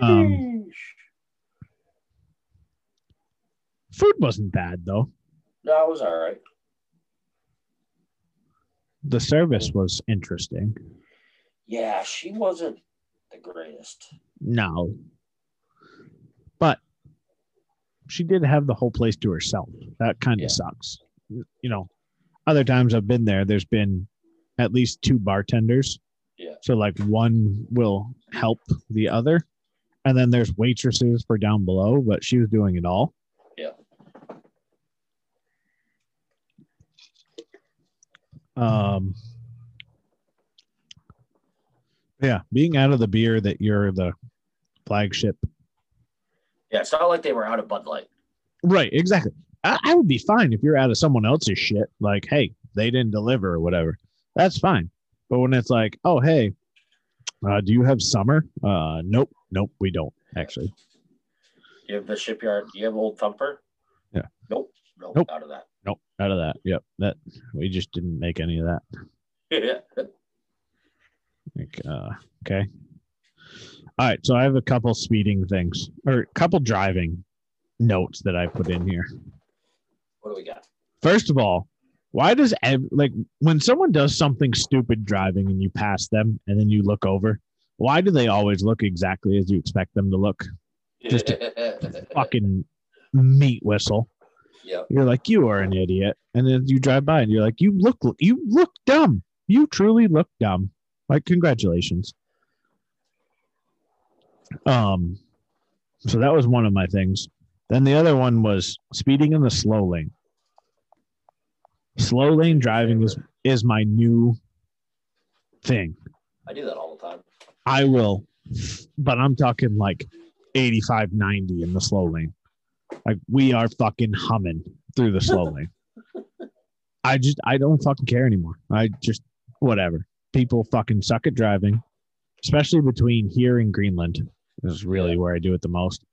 Um, food wasn't bad though. No, it was all right. The service was interesting. Yeah, she wasn't the greatest. No. But she did have the whole place to herself. That kind of Yeah. sucks. You know, other times I've been there, there's been at least two bartenders. Yeah. So, like, one will help the other. And then there's waitresses for down below, but she was doing it all. Yeah. Um, yeah, being out of the beer that you're the flagship Yeah, it's not like they were out of Bud Light. Right, exactly. I, I would be fine if you're out of someone else's shit. Like, hey, they didn't deliver or whatever. That's fine. But when it's like, oh, hey, uh, do you have summer? Uh, nope, nope, we don't actually. You have the shipyard. You have Old Thumper. Yeah. Nope. Nope. Nope. Out of that. Out of that. Yep, that we just didn't make any of that. yeah. (laughs) Like, uh, okay. All right, so I have a couple speeding things or a couple driving notes that I put in here. What do we got? First of all, why does ev- like when someone does something stupid driving and you pass them and then you look over, why do they always look exactly as you expect them to look? Just a (laughs) Fucking meat whistle. Yep. You're like you are an idiot, and then you drive by and you're like you look you look dumb. You truly look dumb. Like congratulations. Um, so that was one of my things. Then the other one was speeding in the slow lane. Slow lane driving is is my new thing. I do that all the time. I will, but I'm talking like 85, 90 in the slow lane. Like we are fucking humming through the slow lane. (laughs) I just, I don't fucking care anymore. I just, whatever. People fucking suck at driving, especially between here and Greenland. This is really where I do it the most.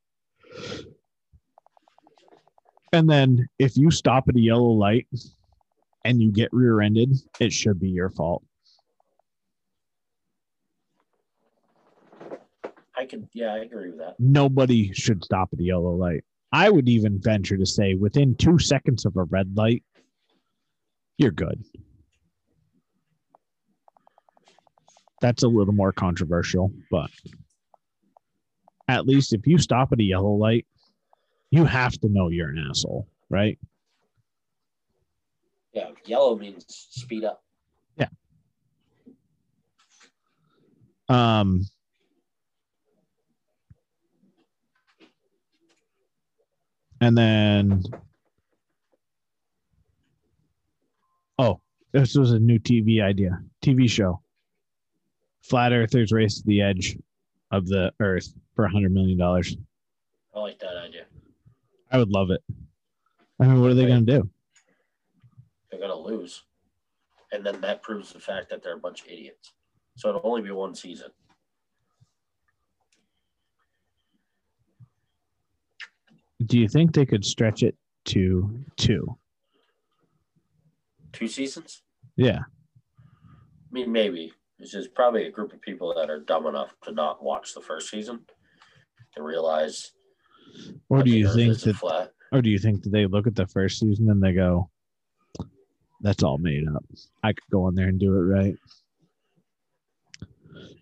And then if you stop at a yellow light and you get rear ended, it should be your fault. I can. Yeah, I agree with that. nobody should stop at a yellow light. I would even venture to say within two seconds of a red light, you're good. That's a little more controversial, but at least if you stop at a yellow light, you have to know you're an asshole, right? Yeah, yellow means speed up. Yeah. Um, and then, oh, this was a new TV idea, TV show. Flat Earthers race to the edge of the Earth for a hundred million dollars. I like that idea. I would love it. I mean, what are they going to do? They're gonna lose, and then that proves the fact that they're a bunch of idiots. So it'll only be one season. Do you think they could stretch it to two? Two seasons. Yeah. I mean, maybe. It's just probably a group of people that are dumb enough to not watch the first season and realize. Or do you think that flat? Or do you think that they look at the first season and they go, "That's all made up. I could go in there and do it right."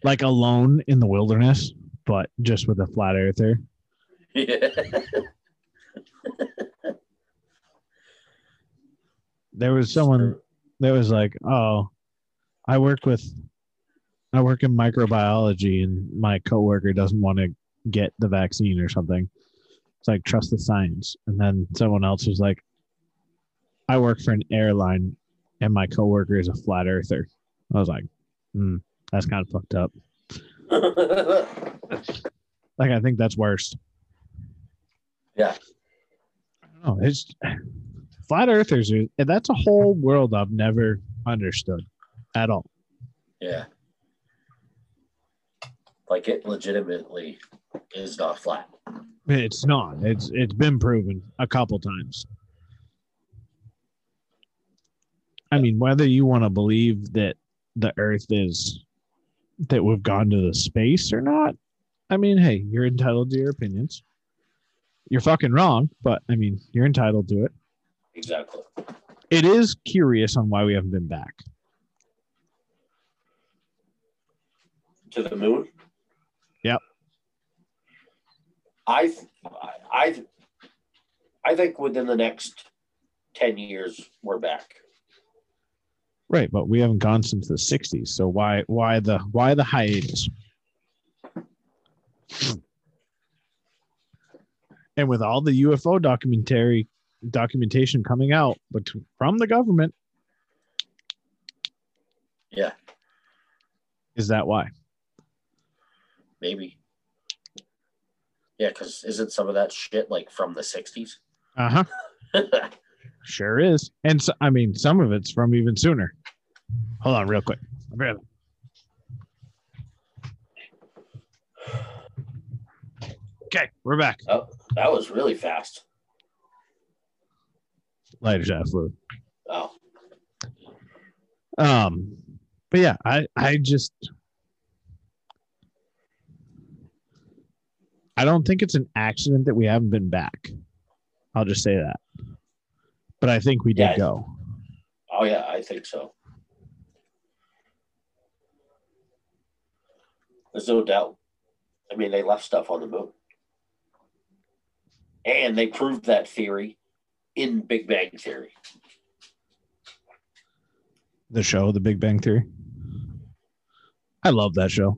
Like alone in the wilderness, but just with a flat earther. (laughs) Yeah. There was someone that was like, "Oh, I work with, I work in microbiology, and my coworker doesn't want to get the vaccine or something." It's like trust the science. And then someone else was like, "I work for an airline, and my coworker is a flat earther." I was like, hmm, "That's kind of fucked up." (laughs) Like, I think that's worse. Yeah. I don't know. It's flat earthers. Are, that's a whole world I've never understood at all. yeah. Like it legitimately is not flat. It's not. It's it's been proven a couple times. I mean, whether you want to believe that the Earth is that we've gone to the space or not, I mean, hey, you're entitled to your opinions. You're fucking wrong, but I mean, you're entitled to it. Exactly. It is curious on why we haven't been back. To the moon? Yep. I th- I I think within the next 10 years we're back. Right, but we haven't gone since the '60s. So why why the why the hiatus? (clears throat) And with all the UFO documentary documentation coming out, but from the government, Yeah, is that why? maybe. Yeah, because isn't some of that shit like from the 60s? Uh huh. Sure is. And so, I mean, some of it's from even sooner. Hold on, real quick. I'll be right back. Okay, we're back. Oh that was really fast. Lighter shot fluid. Oh, Um, but yeah, I I just I don't think it's an accident that we haven't been back. I'll just say that. But I think we did Yeah. go. oh yeah, I think so. There's no doubt. I mean, they left stuff on the moon. And they proved that theory in Big Bang Theory. The show, The Big Bang Theory. I love that show.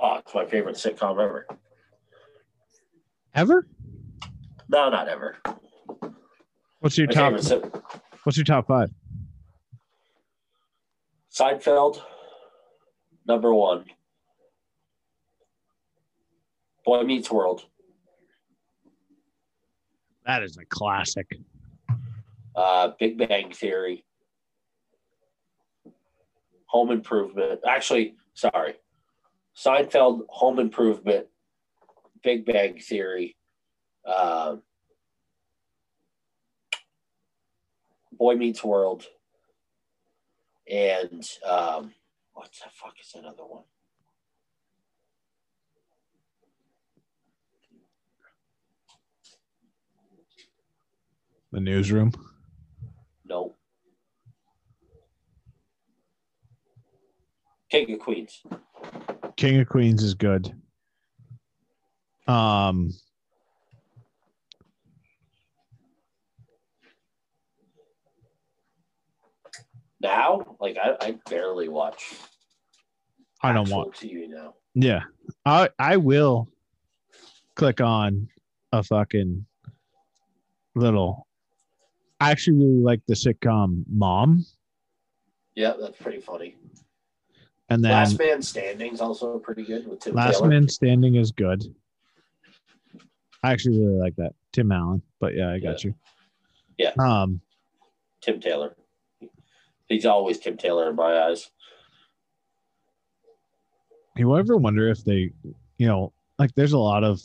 Oh, it's my favorite sitcom ever. Ever? No, not ever. What's your My top? favorite What's your top five? Seinfeld, number one. Boy Meets World, That is a classic. uh, Big Bang Theory, Home Improvement. Actually, sorry, Seinfeld, Home Improvement, Big Bang Theory, uh, Boy Meets World, and um, what the fuck is another one? The newsroom. No. King of Queens. King of Queens is good. Um, Now, like I, I barely watch. I don't want. TV now. Yeah, I I will click on a fucking little. I actually really like the sitcom Mom, Yeah, that's pretty funny. and then Last Man Standing is also pretty good with Tim Taylor. Man Standing is good. I actually really like that Tim Allen, but yeah, I got you. Yeah. Um, Tim Taylor. He's always Tim Taylor in my eyes. you ever wonder if they, you know, like there's a lot of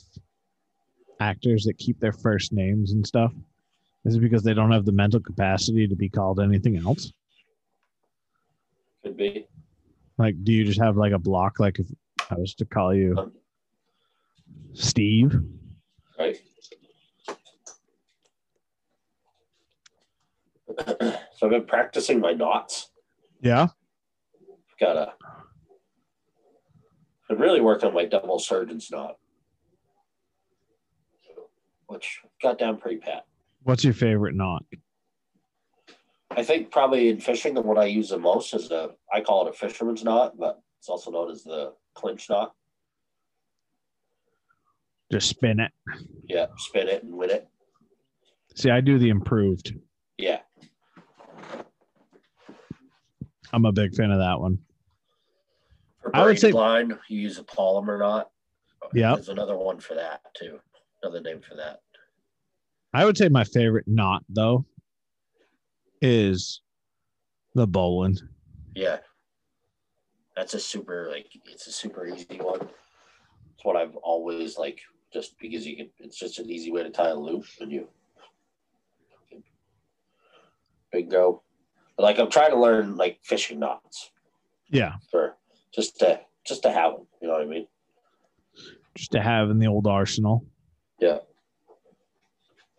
actors that keep their first names and stuff. Is it because they don't have the mental capacity to be called anything else? Could be. Like, do you just have like a block? Like, if I was to call you Um, Steve, right? (clears throat) so I've been practicing my knots. yeah, Gotta. I really worked on my double surgeon's knot. which got down pretty pat. What's your favorite knot? I think probably in fishing, the one I use the most is the I call it a fisherman's knot, but it's also known as the clinch knot. Just spin it. Yeah, spin it and win it. See, I do the improved. Yeah, I'm a big fan of that one. for I would say- line, you use a Palomar knot. Yeah. there's another one for that too. Another name for that. I would say my favorite knot though is the bowline. Yeah, that's a super like it's a super easy one. It's what I've always like, just because you can. It's just an easy way to tie a loop, and you bingo. But like I'm trying to learn like fishing knots Yeah, for just to just to have them. You know what I mean? just to have in the old arsenal. Yeah.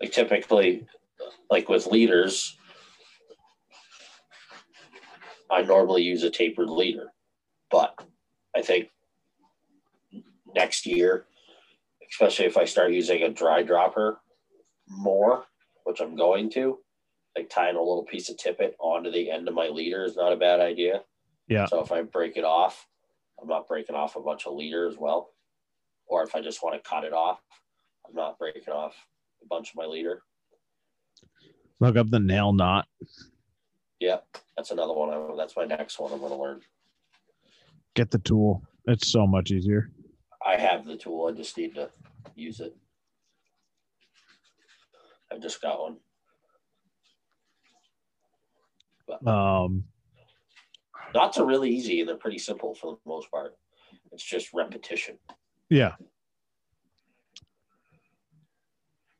Like typically, like with leaders, I normally use a tapered leader, but I think next year, especially if I start using a dry dropper more, which I'm going to, like tying a little piece of tippet onto the end of my leader is not a bad idea. Yeah. So if I break it off, I'm not breaking off a bunch of leader as well. Or if I just want to cut it off, I'm not breaking off a bunch of my leader. Look up the nail knot. Yeah, that's another one. I, that's my next one I'm going to learn. Get the tool. It's so much easier. I have the tool. I just need to use it. I just got one. Um, Knots are really easy and they're pretty simple for the most part. It's just repetition. yeah,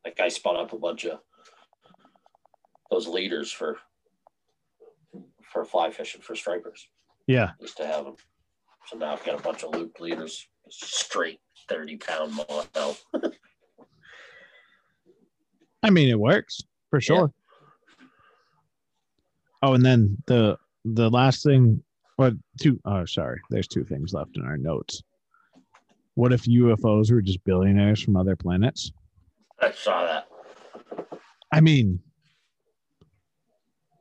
Like I spun up a bunch of those leaders for for fly fishing for stripers. yeah. Just to have them. So now I've got a bunch of loop leaders, straight thirty pound mono. (laughs) I mean, it works for sure. Oh, and then the the last thing, what two? Oh, sorry. There's two things left in our notes. What if UFOs were just billionaires from other planets? I saw that. I mean,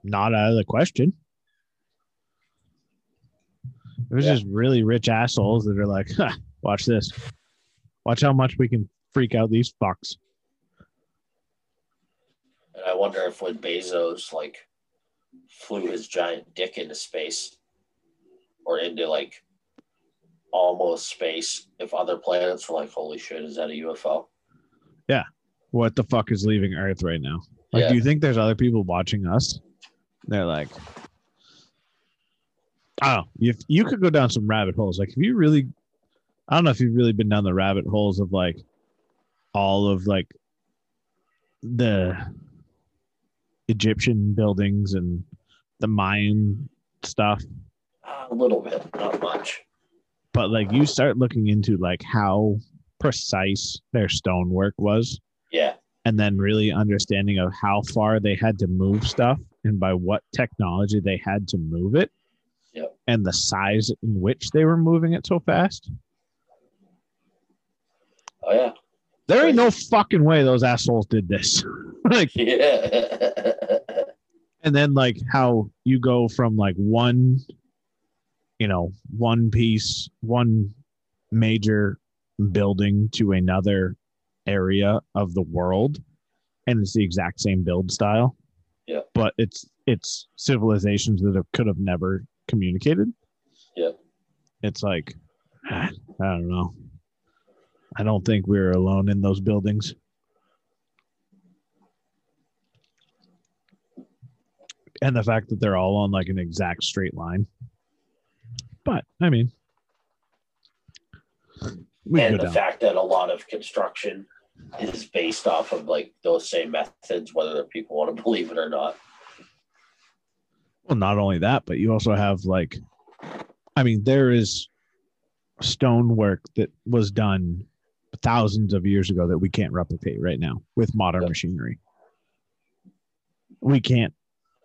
not out of the question. It was Yeah. just really rich assholes that are like, (laughs) "Huh, watch this. Watch how much we can freak out these fucks. And I wonder if when Bezos like flew his giant dick into space or into like almost space, if other planets were like, holy shit, is that a UFO? What the fuck is leaving Earth right now? Like, Yeah. do you think there's other people watching us? They're like, oh, if you could go down some rabbit holes, like, if you really, I don't know if you've really been down the rabbit holes of like all of like the Egyptian buildings and the Mayan stuff, A little bit, not much. but like you start looking into like how precise their stonework was. And then really understanding of how far they had to move stuff and by what technology they had to move it Yep. and the size in which they were moving it so fast Oh yeah. there ain't no fucking way those assholes did this (laughs) like Yeah. (laughs) and then like how you go from like one you know one piece one major building to another area of the world and it's the exact same build style Yeah. but it's it's civilizations that have, could have never communicated Yeah. it's like i don't know i don't think we were alone in those buildings and the fact that they're all on like an exact straight line. But I mean, and the down. fact that a lot of construction is based off of like those same methods, whether people want to (laughs) believe it or not. well, not only that, but you also have like, I mean, there is stonework that was done thousands of years ago that we can't replicate right now with modern Yep. machinery. We can't,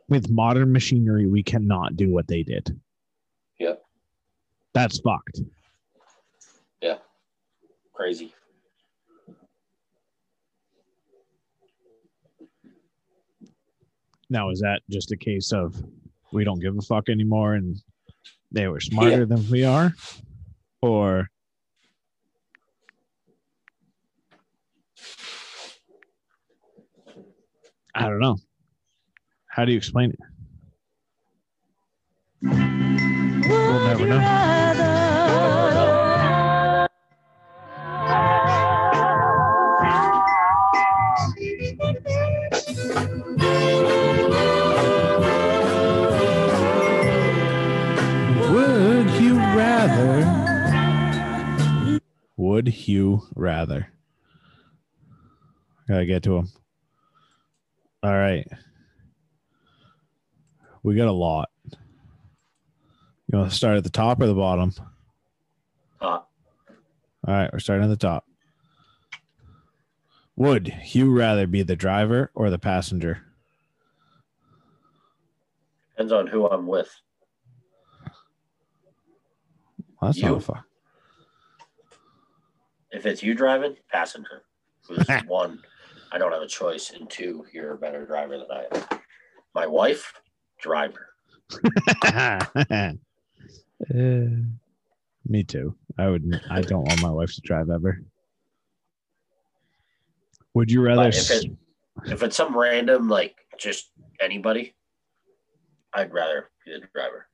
with modern machinery, we cannot do what they did. Yep. That's fucked. Yeah. Crazy. Now is that just a case of we don't give a fuck anymore and they were smarter Yeah. than we are? Or I don't know. How do you explain it? We'll never know. Would you rather? Gotta get to him. All right. We got a lot. You want to start at the top or the bottom? Uh, All right, we're starting at the top. Would you rather be the driver or the passenger? depends on who I'm with. That's You. not fun. If it's you driving, passenger. Who's (laughs) one, I don't have a choice, and two, you're a better driver than I am. My wife, driver. Uh, (laughs) me too. I would. I don't want my wife to drive ever. Would you rather? If it- If it's some random, like just anybody, I'd rather be the driver.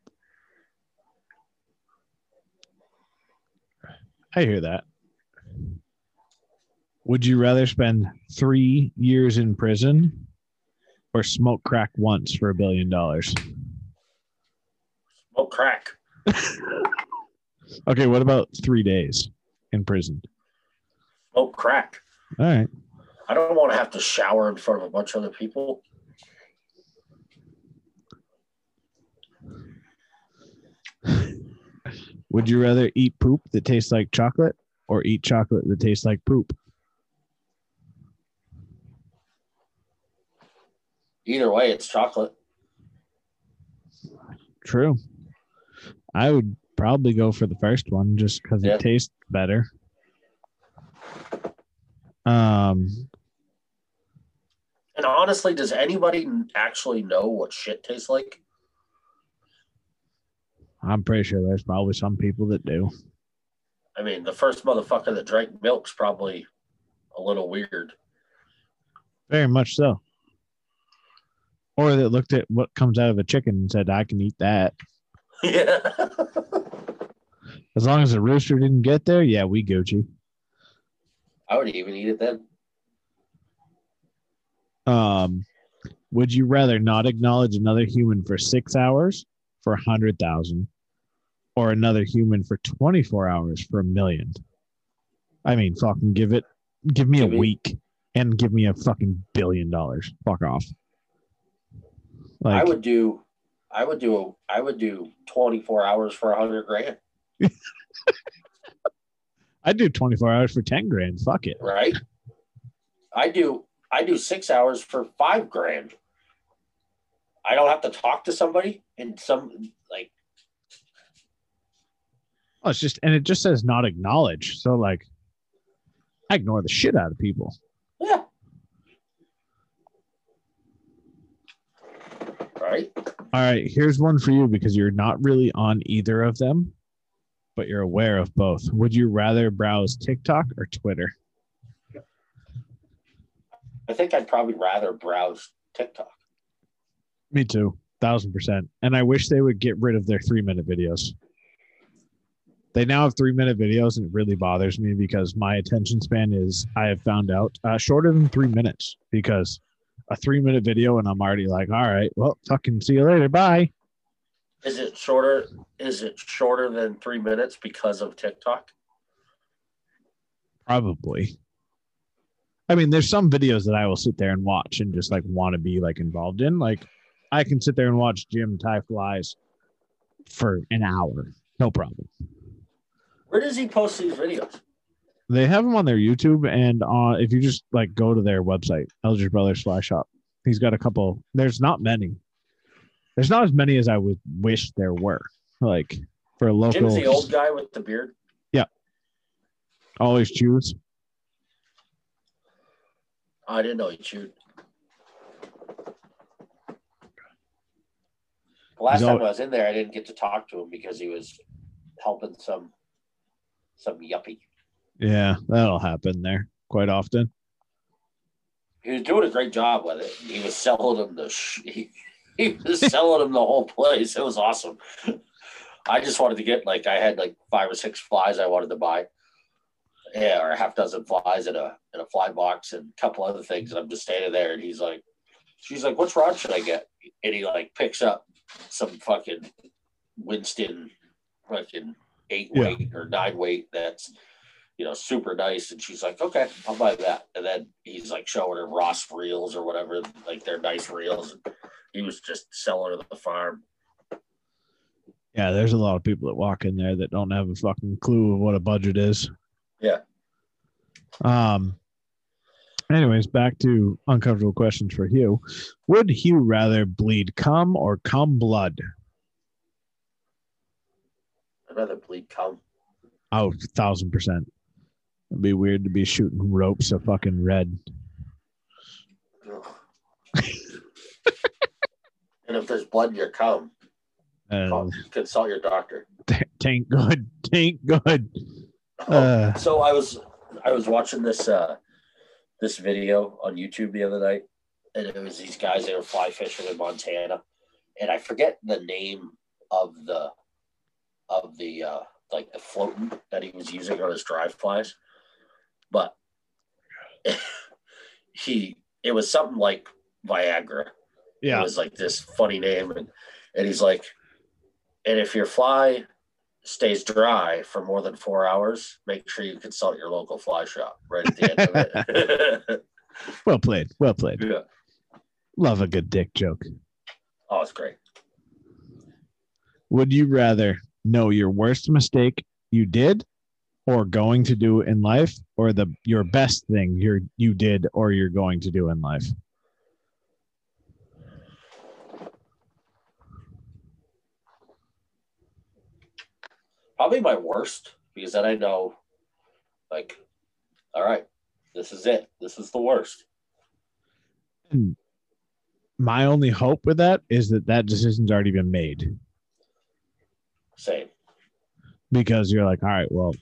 I hear that. Would you rather spend three years in prison or smoke crack once for a billion dollars? Smoke crack. (laughs) Okay, what about three days in prison? Smoke crack. All right. I don't want to have to shower in front of a bunch of other people. Would you rather eat poop that tastes like chocolate or eat chocolate that tastes like poop? Either way, it's chocolate. True. I would probably go for the first one just because Yeah. it tastes better. Um, And honestly, does anybody actually know what shit tastes like? I'm pretty sure there's probably some people that do. I mean, the first motherfucker that drank milk's probably a little weird. Very much so. Or that looked at what comes out of a chicken and said, I can eat that. yeah. (laughs) As long as the rooster didn't get there, yeah, we Gucci. I would even eat it then. Um, would you rather not acknowledge another human for six hours for a hundred thousand, or another human for twenty four hours for a million? I mean, fucking give it, give me Give a me- week and give me a fucking billion dollars. Fuck off. Like, I would do, I would do, I would do 24 hours for a hundred grand, (laughs) I'd do twenty four hours for ten grand. Fuck it. right? I do, I do six hours for five grand. I don't have to talk to somebody and some like, Oh, it's just and it just says not acknowledge. So like, I ignore the shit out of people. yeah. Right? All right, here's one for you because you're not really on either of them, but you're aware of both. Would you rather browse TikTok or Twitter? I think I'd probably rather browse TikTok. Me too, thousand percent. And I wish they would get rid of their three minute videos. They now have three minute videos, and it really bothers me because my attention span is, I have found out, uh, shorter than three minutes. Because a three minute video, and I'm already like, all right, well, fucking see you later, bye. Is it shorter? Is it shorter than three minutes because of TikTok? Probably. I mean, there's some videos that I will sit there and watch and just like want to be like involved in. Like, I can sit there and watch Jim tie flies for an hour, no problem. Where does he post these videos? They have them on their YouTube, and uh, if you just like go to their website, Eldredge Brothers Fly Shop, he's got a couple. There's not many. There's not as many as I would wish there were. Like for a local, Jim's the old guy with the beard. Yeah. Always choose. Oh, I didn't know he chewed. The last He's time I was in there, I didn't get to talk to him because he was helping some some yuppie. Yeah, that'll happen there quite often. He was doing a great job with it. He was selling them the sh- (laughs) he, he was selling him the whole place. It was awesome. I just wanted to get like I had like five or six flies I wanted to buy. Yeah, or a half dozen flies in a in a fly box and a couple other things. And I'm just standing there and he's like, she's like, Which rod should I get? And he like picks up some fucking Winston fucking eight Yeah. weight or nine weight that's you know super nice and she's like okay i'll buy that and then he's like showing her ross reels or whatever like they're nice reels he was just selling at the farm Yeah, there's a lot of people that walk in there that don't have a fucking clue of what a budget is. Yeah. Um. Anyways, back to uncomfortable questions for Hugh. Would Hugh rather bleed cum or cum blood? i'd rather bleed cum Oh, thousand percent. It'd be weird to be shooting ropes of fucking red. (laughs) And if there's blood in your cum Uh, consult your doctor (laughs) tain't good. Tain't good. Uh, so I was I was watching this uh this video on YouTube the other night, and it was these guys that were fly fishing in Montana, and I forget the name of the of the uh like the floatant that he was using on his dry flies, but (laughs) he it was something like Viagra. Yeah. It was like this funny name, and and he's like, and if your fly stays dry for more than four hours, make sure you consult your local fly shop right at the end of it. (laughs) Well played. Well played. yeah. Love a good dick joke. Oh, it's great. Would you rather know your worst mistake you did or going to do in life or the your best thing you're you did or you're going to do in life? Probably my worst because then I know, like, all right, this is it. This is the worst. My only hope with that is that that decision's already been made Same. because you're like, all right, well,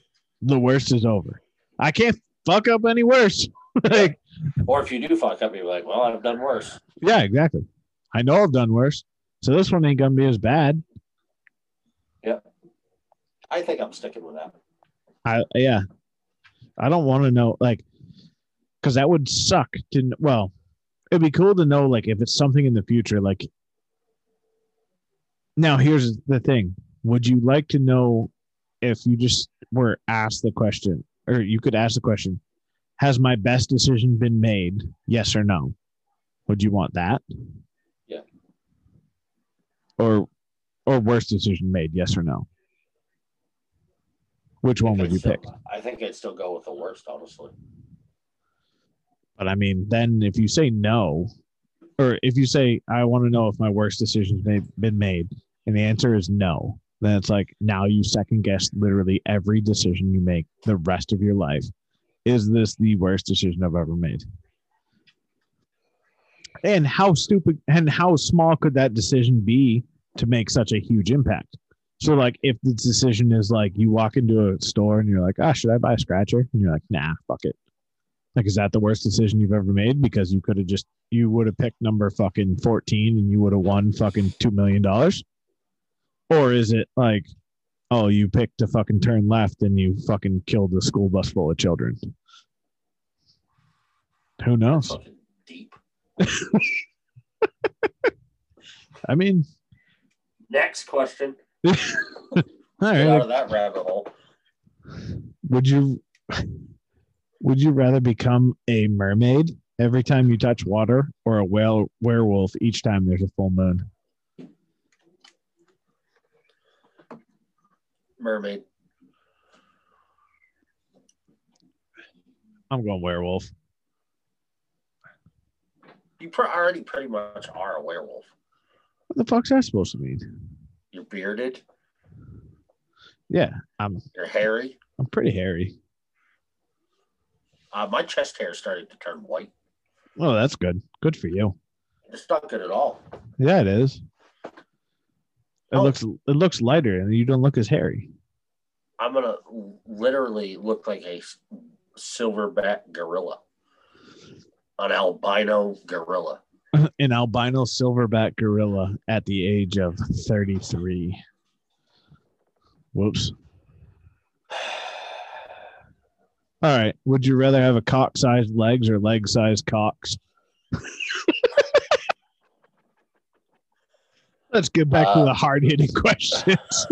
the worst is over. I can't fuck up any worse. (laughs) like, Or if you do fuck up, you're like, well, I've done worse. yeah, exactly. I know I've done worse. So this one ain't gonna be as bad. Yeah, I think I'm sticking with that. I yeah. I don't want to know like because that would suck to well, it'd be cool to know like if it's something in the future. Like now, here's the thing: Would you like to know if you just were asked the question, or you could ask the question, "Has my best decision been made? Yes or no?" Would you want that? Yeah. Or or worst decision made? Yes or no? Which one would you I'd pick? I think I'd still go with the worst, honestly. But I mean, then if you say no, or if you say, I want to know if my worst decision's been made, and the answer is no, then it's like now you second guess literally every decision you make the rest of your life. Is this the worst decision I've ever made? And how stupid and how small could that decision be to make such a huge impact? So, like, if the decision is like you walk into a store and you're like, ah, should I buy a scratcher? And you're like, nah, fuck it. Like, is that the worst decision you've ever made? Because you could have just, you would have picked number fucking 14 and you would have won fucking $2 million. Or is it like, oh, you picked to fucking turn left and you fucking killed a school bus full of children? Who knows? Deep. (laughs) I mean, Next question. (laughs) all Get out of that rabbit hole. Would you, would you rather become a mermaid every time you touch water or a whale werewolf each time there's a full moon? Mermaid. I'm going werewolf. You pr- already pretty much are a werewolf. What the fuck's that supposed to mean? You're bearded. Yeah, I'm You're hairy. I'm pretty hairy. Uh, my chest hair started to turn white. Oh, that's good. Good for you. It's not good at all. Yeah, it is. It Oh. looks it looks lighter, and you don't look as hairy. I'm gonna literally look like a silverback gorilla, an albino gorilla. (laughs) An albino silverback gorilla at the age of 33. Whoops. (sighs) All right. Would you rather have a cock sized legs or leg sized cocks? (laughs) Let's get back to Uh, the hard hitting (laughs) questions.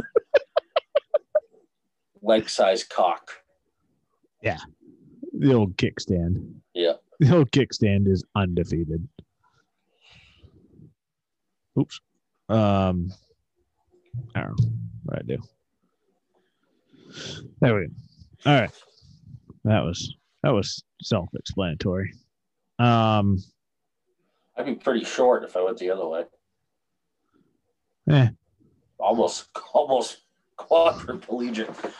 Leg size cock. Yeah. The old kickstand. Yeah. The old kickstand is undefeated. Oops. Um, I don't know what I do. There we go. All right. That was that was self-explanatory. Um, I'd be pretty short if I went the other way. Yeah. Almost, almost quadriplegic.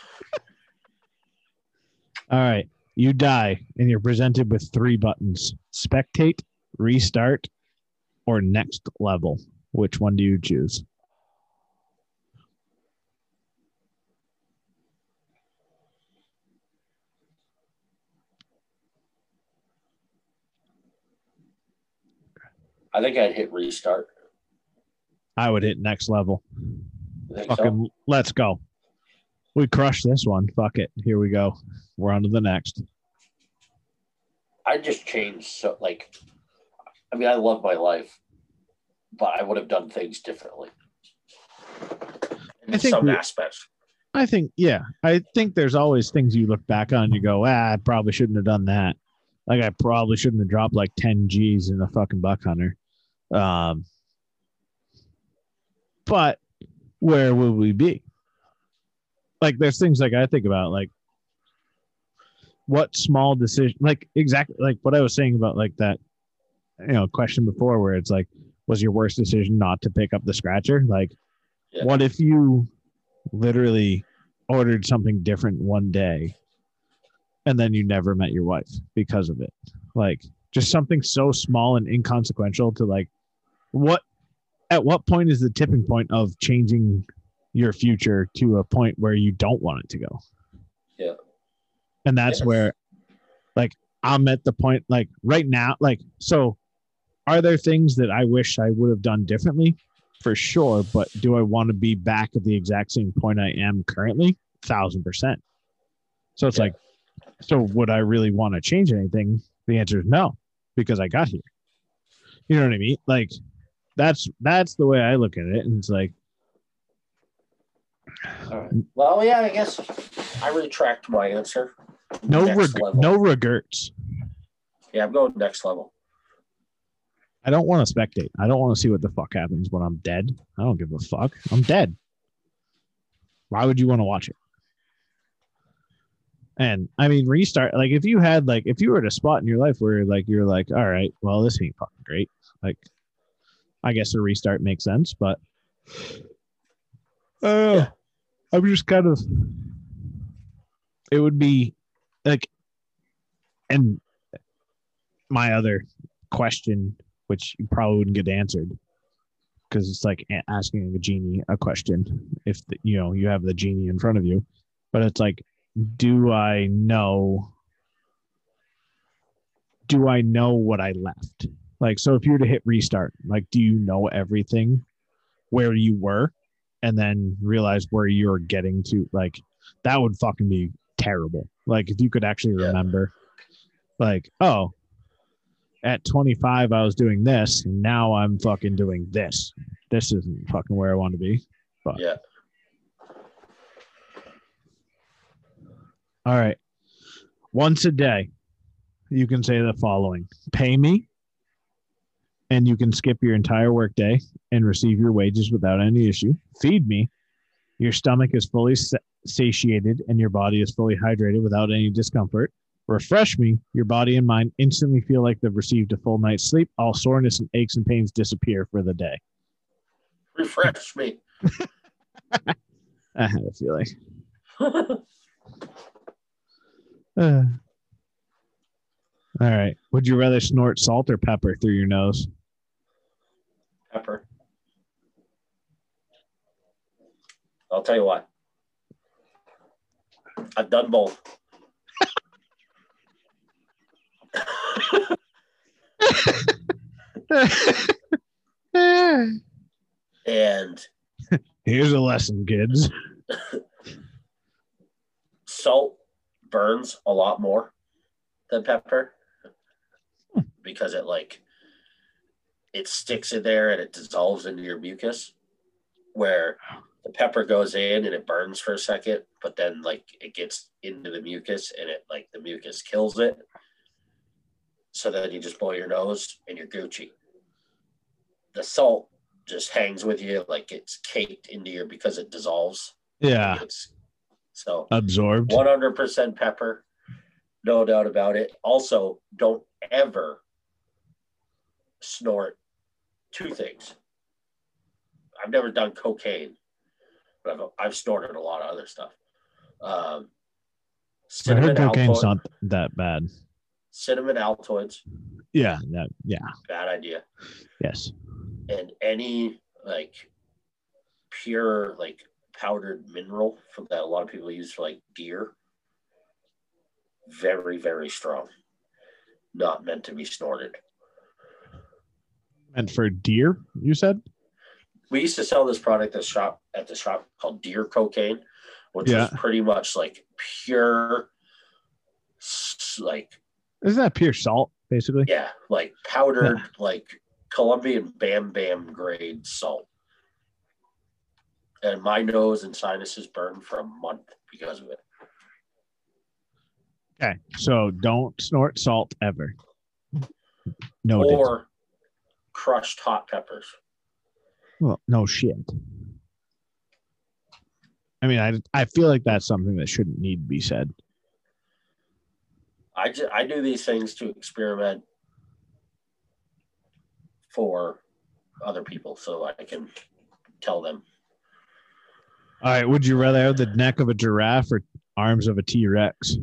all right. You die and you're presented with three buttons: spectate, restart, or next level. Which one do you choose? I think I'd hit restart. I would hit next level. Think so? Fucking let's go. We crushed this one. Fuck it. Here we go. We're on to the next. I just changed so like I mean I love my life, but I would have done things differently. In I think some we- aspects. I think, yeah, I think there's always things you look back on and you go, ah, I probably shouldn't have done that. Like I probably shouldn't have dropped like 10 G's in the fucking buck hunter. Um, but where would we be? Like there's things like I think about like what small decision like exactly like what I was saying about like that you know question before where it's like was your worst decision not to pick up the scratcher like Yeah. what if you literally ordered something different one day and then you never met your wife because of it like just something so small and inconsequential to like what at what point is the tipping point of changing your future to a point where you don't want it to go? Yeah. and that's Yes. where like i'm at the point like right now like so are there things that i wish i would have done differently? For sure but do i want to be back at the exact same point i am currently? Thousand percent. So it's Yeah. like so would i really want to change anything? The answer is no because i got here. You know what i mean? Like that's that's the way i look at it and it's like right. Well, yeah, I guess I retract my answer. no reg- level. no regrets Yeah, I'm going next level. I don't want to spectate. I don't want to see what the fuck happens when I'm dead. I don't give a fuck. I'm dead. Why would you want to watch it? And I mean, restart. Like, if you had, like, if you were at a spot in your life where, like, you're like, all right, well, this ain't fucking great. Like, I guess a restart makes sense, but uh, I'm just kind of, it would be like, and my other question which you probably wouldn't get answered because it's like asking a genie a question if the, you know you have the genie in front of you but it's like do i know do i know what i left like so if you were to hit restart like do you know everything where you were and then realize where you're getting to like that would fucking be terrible like if you could actually Yeah. remember like oh at 25 I was doing this and now I'm fucking doing this. This isn't fucking where I want to be. Yeah. All right. Once a day, you can say the following pay me, and you can skip your entire workday and receive your wages without any issue. Feed me, your stomach is fully satiated and your body is fully hydrated without any discomfort. Refresh me, your body and mind instantly feel like they've received a full night's sleep. All soreness and aches and pains disappear for the day. Refresh me. (laughs) I had a feeling. (laughs) Uh, all right. Would you rather snort salt or pepper through your nose? Pepper. I'll tell you what. I've done both. and Here's a lesson, kids. (laughs) salt burns a lot more than pepper because it like it sticks in there and it dissolves into your mucus where the pepper goes in and it burns for a second but then like it gets into the mucus and it like the mucus kills it so then you just blow your nose and you're gucci the salt just hangs with you like it's caked into your because it dissolves Yeah, it's so absorbed. 100% pepper, no doubt about it. Also, don't ever snort two things. I've never done cocaine, but I've, I've snorted a lot of other stuff. Um, I heard cinnamon, cocaine's altoid, not that bad. cinnamon altoids, Yeah, that. Yeah, bad idea. yes. And any like pure like powdered mineral from that a lot of people use for like deer, very very strong. Not meant to be snorted. And for deer, you said? we used to sell this product at the shop at the shop called Deer Cocaine, which Yeah. was pretty much like pure, like Isn't that pure salt, basically? yeah, like powdered like Colombian Bam Bam grade salt. And my nose and sinuses burned for a month because of it. Okay, so don't snort salt ever. No, or crushed hot peppers. well, no shit. I mean, I I feel like that's something that shouldn't need to be said. I just, I do these things to experiment for other people so I can tell them All right, would you rather have the neck of a giraffe or arms of a T Rex?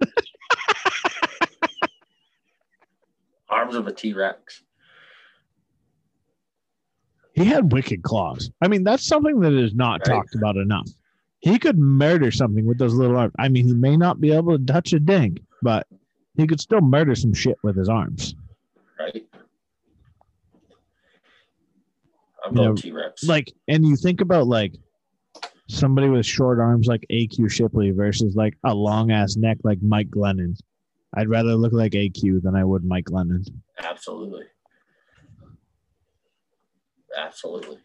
(laughs) arms of a T-Rex. He had wicked claws. I mean, that's something that is not Right. talked about enough. He could murder something with those little arms. I mean, he may not be able to touch a ding, but he could still murder some shit with his arms. right? I'm You know, T-Rex. Like, and you think about like somebody with short arms like AQ Shipley versus like a long ass neck like Mike Glennon. I'd rather look like AQ than I would Mike Glennon. Absolutely. Absolutely.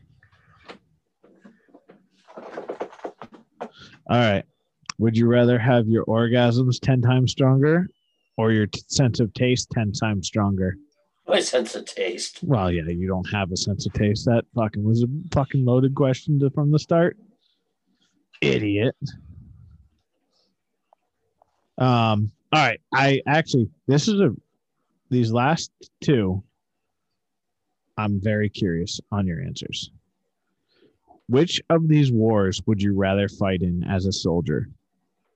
All right. Would you rather have your orgasms 10 times stronger or your t- sense of taste 10 times stronger? My sense of taste. Well, yeah, you don't have a sense of taste. That fucking was a fucking loaded question to, from the start. Idiot. Um, all right. I actually, this is a, these last two, I'm very curious on your answers. Which of these wars would you rather fight in as a soldier?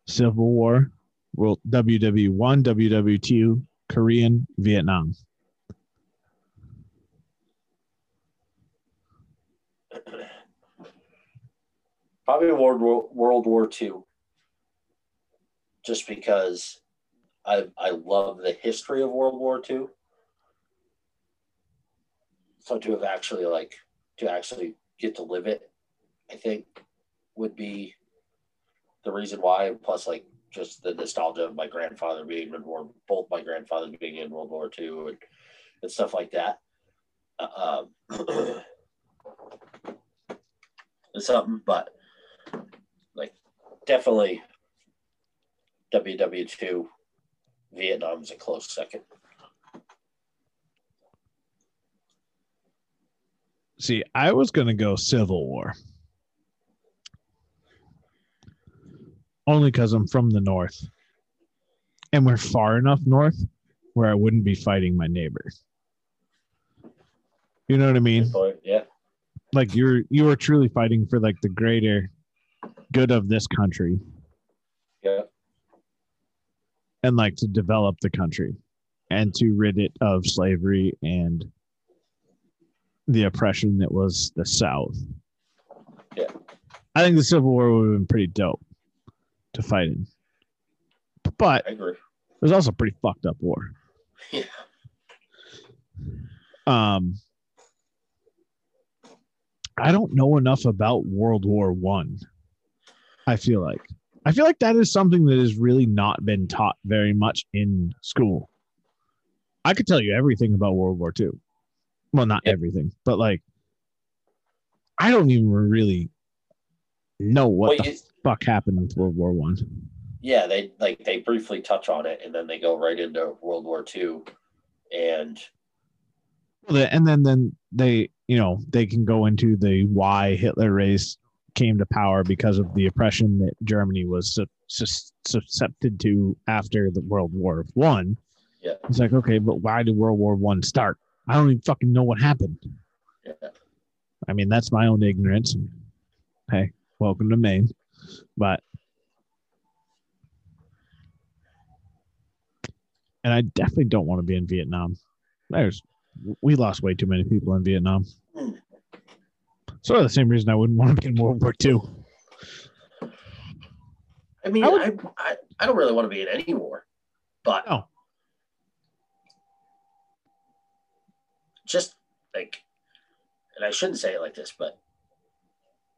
Civil War, World WW1, WW2, Korean, Vietnam. Probably World War, World War II. Just because I I love the history of World War II. So to have actually like to actually get to live it, I think would be the reason why. Plus, like just the nostalgia of my grandfather being in World, both my grandfathers being in World War II and, and stuff like that. Uh, um, (clears throat) something, but definitely WW2 Vietnam is a close second. See, I was going to go Civil War. Only because I'm from the North. And we're far enough north where I wouldn't be fighting my neighbors. You know what I mean? Yeah. Like you're you are truly fighting for like the greater good of this country Yeah. and like to develop the country and to rid it of slavery and the oppression that was the South. Yeah. I think the Civil War would have been pretty dope to fight in. But I agree. it was also a pretty fucked up war. Yeah. Um, I don't know enough about World War One. I. Feel like I feel like that is something that has really not been taught very much in school. I could tell you everything about World War Two. Well, not Yeah. everything, but like I don't even really know what Well, the fuck happened with World War One. Yeah, they like they briefly touch on it and then they go right into World War II. And and then then they you know they can go into the why Hitler race came to power because of the oppression that Germany was su- sus- susceptible to after the World War One. Yeah. It's like okay, but why did World War One start? I don't even fucking know what happened. yeah, I mean, that's my own ignorance. Hey, welcome to Maine. But and I definitely don't want to be in Vietnam. There's we lost way too many people in Vietnam. Hmm. Sort of the same reason I wouldn't want to be in World War II. I mean, I I, would- I, I, don't really want to be in any war, but No. just like, and I shouldn't say it like this, but,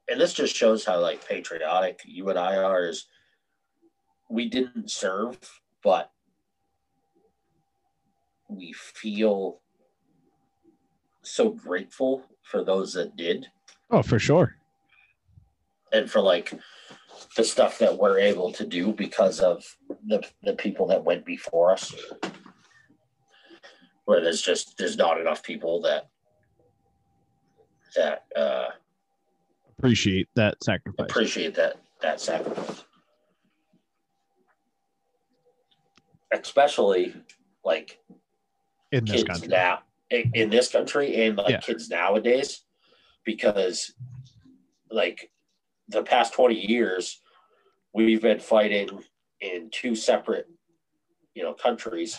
and this just shows how like patriotic you and I are. Is we didn't serve, but we feel so grateful for those that did. Oh, for sure. and for like the stuff that we're able to do because of the the people that went before us where there's just there's not enough people that that uh Appreciate that sacrifice. appreciate that that sacrifice especially like in this kids country. now in, in this country and like Yeah. kids nowadays because like the past 20 years we've been fighting in two separate you know countries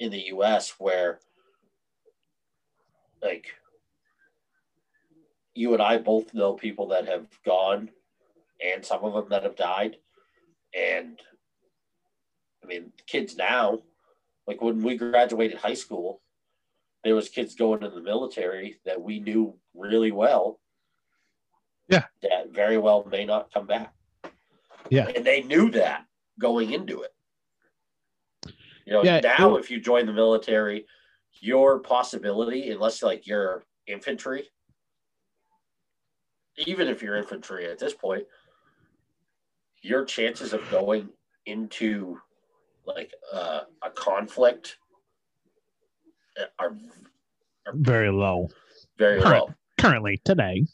in the US where like you and I both know people that have gone and some of them that have died. And I mean kids now like when we graduated high school there was kids going in the military that we knew really well Yeah. that very well may not come back Yeah. and they knew that going into it you know Yeah, now if you join the military your possibility unless like you're infantry even if you're infantry at this point your chances of going into like uh, a conflict are Very low. very Correct. low Currently, today.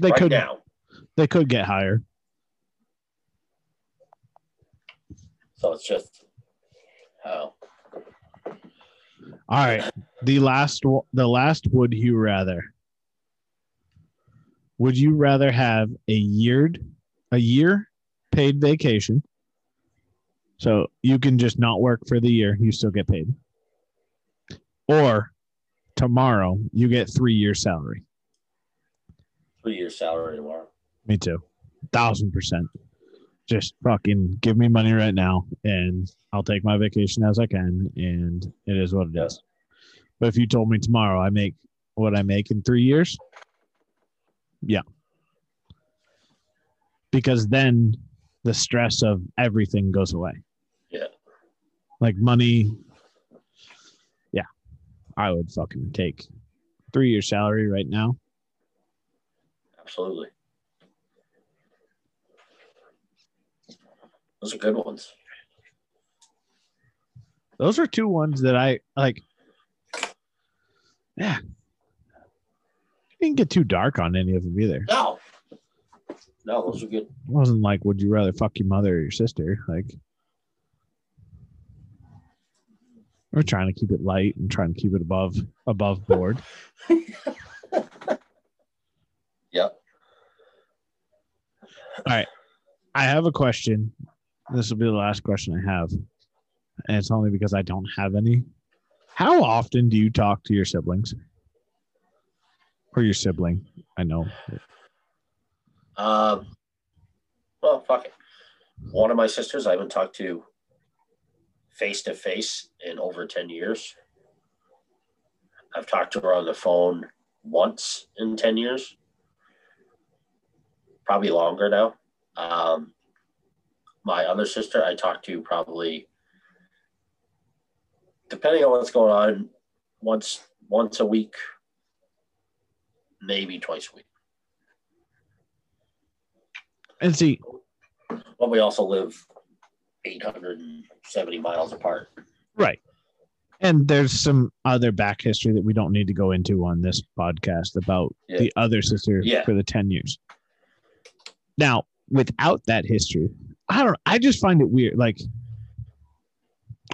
They right could now. they could get higher. So it's just oh All right. The last the last would you rather? Would you rather have a yeared a year paid vacation? So you can just not work for the year, you still get paid. Or tomorrow you get 3 years salary. three years salary tomorrow. Me too. Thousand percent. Just fucking give me money right now and I'll take my vacation as I can and it is what it is. Yeah. But if you told me tomorrow I make what I make in three years, yeah. Because then the stress of everything goes away. Yeah. Like money. I would fucking take three years salary right now. Absolutely. Those are good ones. Those are two ones that I like. Yeah. Didn't get too dark on any of them either. No. No, those are good. It wasn't like, would you rather fuck your mother or your sister? Like, we're trying to keep it light and trying to keep it above above board. (laughs) Yep. All right. I have a question. This will be the last question I have, and it's only because I don't have any. How often do you talk to your siblings or your sibling? I know. Um, well, fuck it. One of my sisters I haven't talked to face to face in over 10 years. I've talked to her on the phone once in 10 years, probably longer now. Um, my other sister, I talked to probably, depending on what's going on, once once a week, maybe twice a week. And see, But we also live 870 miles apart. right. And there's some other back history that we don't need to go into on this podcast about Yeah. the other sister Yeah. for the 10 years. Now, without that history, I don't I just find it weird. Like,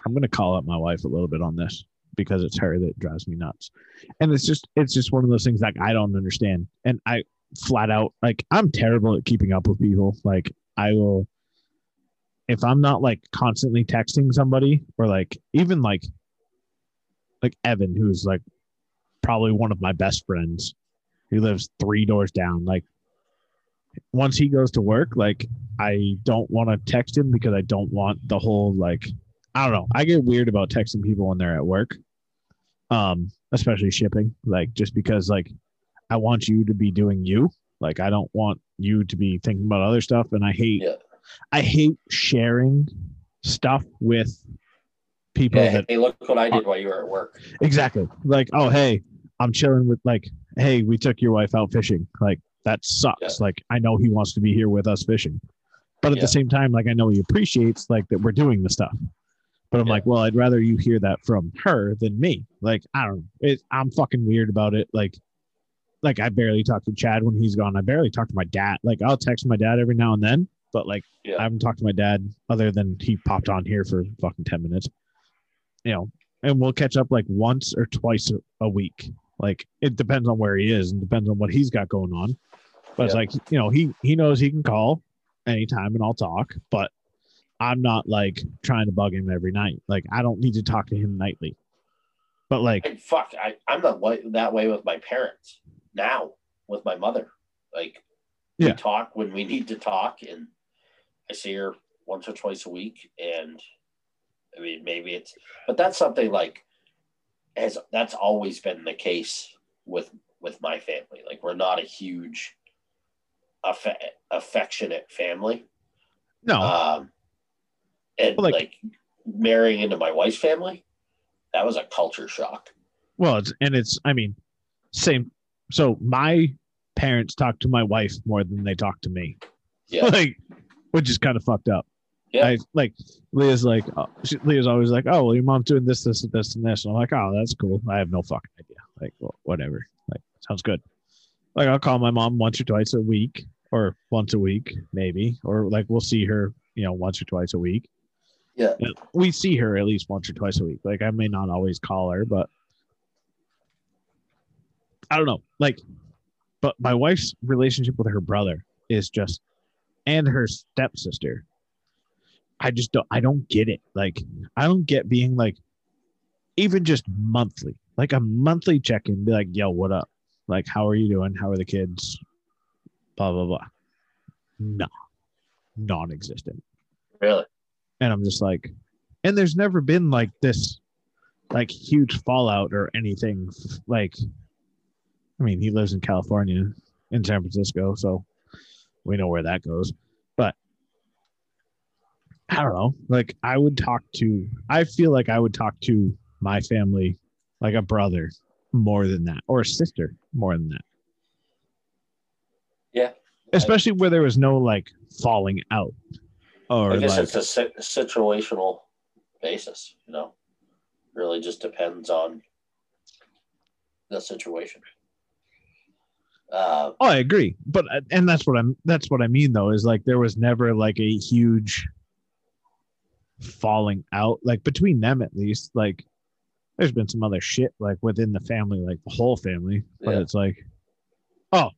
I'm gonna call out my wife a little bit on this because it's her that drives me nuts. And it's just it's just one of those things like I don't understand. And I flat out like I'm terrible at keeping up with people. Like I will if I'm not like constantly texting somebody or like even like like Evan, who's like probably one of my best friends, he lives three doors down. Like once he goes to work, like I don't want to text him because I don't want the whole like I don't know. I get weird about texting people when they're at work. Um, especially shipping, like just because like I want you to be doing you. Like I don't want you to be thinking about other stuff and I hate Yeah. I hate sharing stuff with people Yeah, that hey, look what I did while you were at work. exactly. Like oh hey i'm chilling with like hey we took your wife out fishing. Like that sucks. Yeah. like i know he wants to be here with us fishing. But at Yeah. the same time like i know he appreciates like that we're doing the stuff. But i'm like well i'd rather you hear that from her than me. Like i don't it, i'm fucking weird about it. Like like i barely talk to chad when he's gone. I barely talk to my dad. Like i'll text my dad every now and then but like Yeah. i haven't talked to my dad other than he popped on here for fucking 10 minutes you know and we'll catch up like once or twice a, week. Like it depends on where he is and depends on what he's got going on. But it's like you know he he knows he can call anytime and I'll talk, but I'm not like trying to bug him every night. Like I don't need to talk to him nightly. But like And fuck, I, I'm not that way with my parents now, with my mother. Like, Yeah. we talk when we need to talk, and I see her once or twice a week. And I mean, maybe it's, but that's something like, has that's always been the case with with my family. Like, we're not a huge, affe- affectionate family. no, Um, and like- like marrying into my wife's family, that was a culture shock. well it's and it's I mean same. So my parents talk to my wife more than they talk to me. Yeah. (laughs) like which is kind of fucked up. Yeah. I like Leah's like oh, she, Leah's always like, oh well, your mom's doing this, this, this, and this. And I'm like, oh, that's cool. I have no fucking idea. Like, well, whatever. Like, sounds good. Like, I'll call my mom once or twice a week, or once a week, maybe, or like we'll see her, you know, once or twice a week. Yeah. And we see her at least once or twice a week. Like, I may not always call her, but I don't know. Like, but my wife's relationship with her brother is just, and her stepsister. I just don't. I don't get it. Like, I don't get being like, even just monthly, like a monthly check in, be like, "Yo, what up? Like, how are you doing? How are the kids? Blah blah blah." No, non-existent. Really? And I'm just like, and there's never been like this, like huge fallout or anything. Like, I mean, he lives in California, in San Francisco, so we know where that goes. But I don't know. Like, I would talk to. I feel like I would talk to my family, like a brother, more than that, or a sister, more than that. Yeah. Especially where there was no like falling out, or I guess like, it's a situational basis, you know. Really just depends on the situation. Uh, Oh, I agree, but uh, and that's what I'm. That's what I mean, though, is like there was never like a huge falling out, like between them at least. Like, there's been some other shit like within the family, like the whole family, but Yeah. it's like, oh,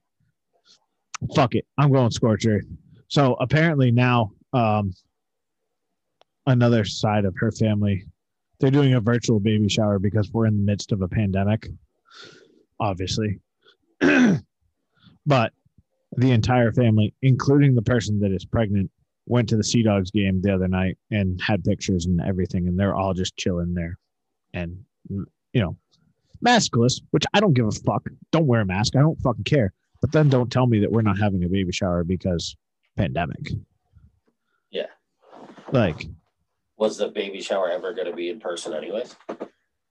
fuck it, I'm going scorch earth. So apparently now, um, another side of her family, they're doing a virtual baby shower because we're in the midst of a pandemic, obviously. (clears throat) but the entire family, including the person that is pregnant, went to the Sea Dogs game the other night and had pictures and everything, and they're all just chilling there, and you know, maskless, which I don't give a fuck. Don't wear a mask. I don't fucking care. But then don't tell me that we're not having a baby shower because pandemic. Yeah. Like Was the baby shower ever going to be in person, anyways?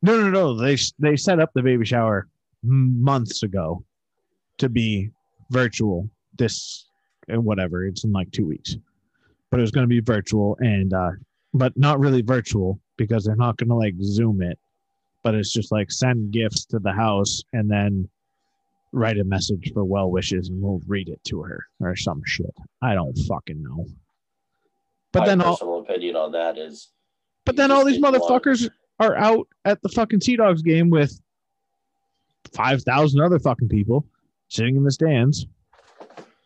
no, no, no. They they set up the baby shower months ago to be virtual. This and whatever. It's in like two weeks, but it was going to be virtual and uh, but not really virtual because they're not going to like zoom it. But it's just like send gifts to the house and then write a message for well wishes and we'll read it to her or some shit. I don't fucking know. But My then all personal opinion on that is but then all these motherfuckers are out at the fucking Sea Dogs game with five thousand other fucking people sitting in the stands.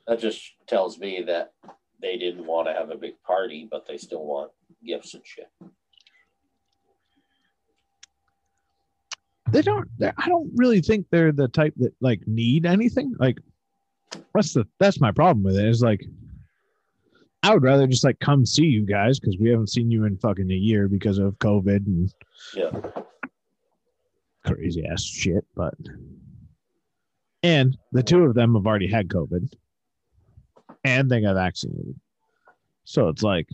that just tells me that they didn't want to have a big party, but they still want gifts and shit. They don't. I don't really think they're the type that like need anything. Like that's the that's my problem with it. Is like I would rather just like come see you guys because we haven't seen you in fucking a year because of COVID and Yeah. crazy ass shit. But and the two of them have already had COVID and they got vaccinated. So it's like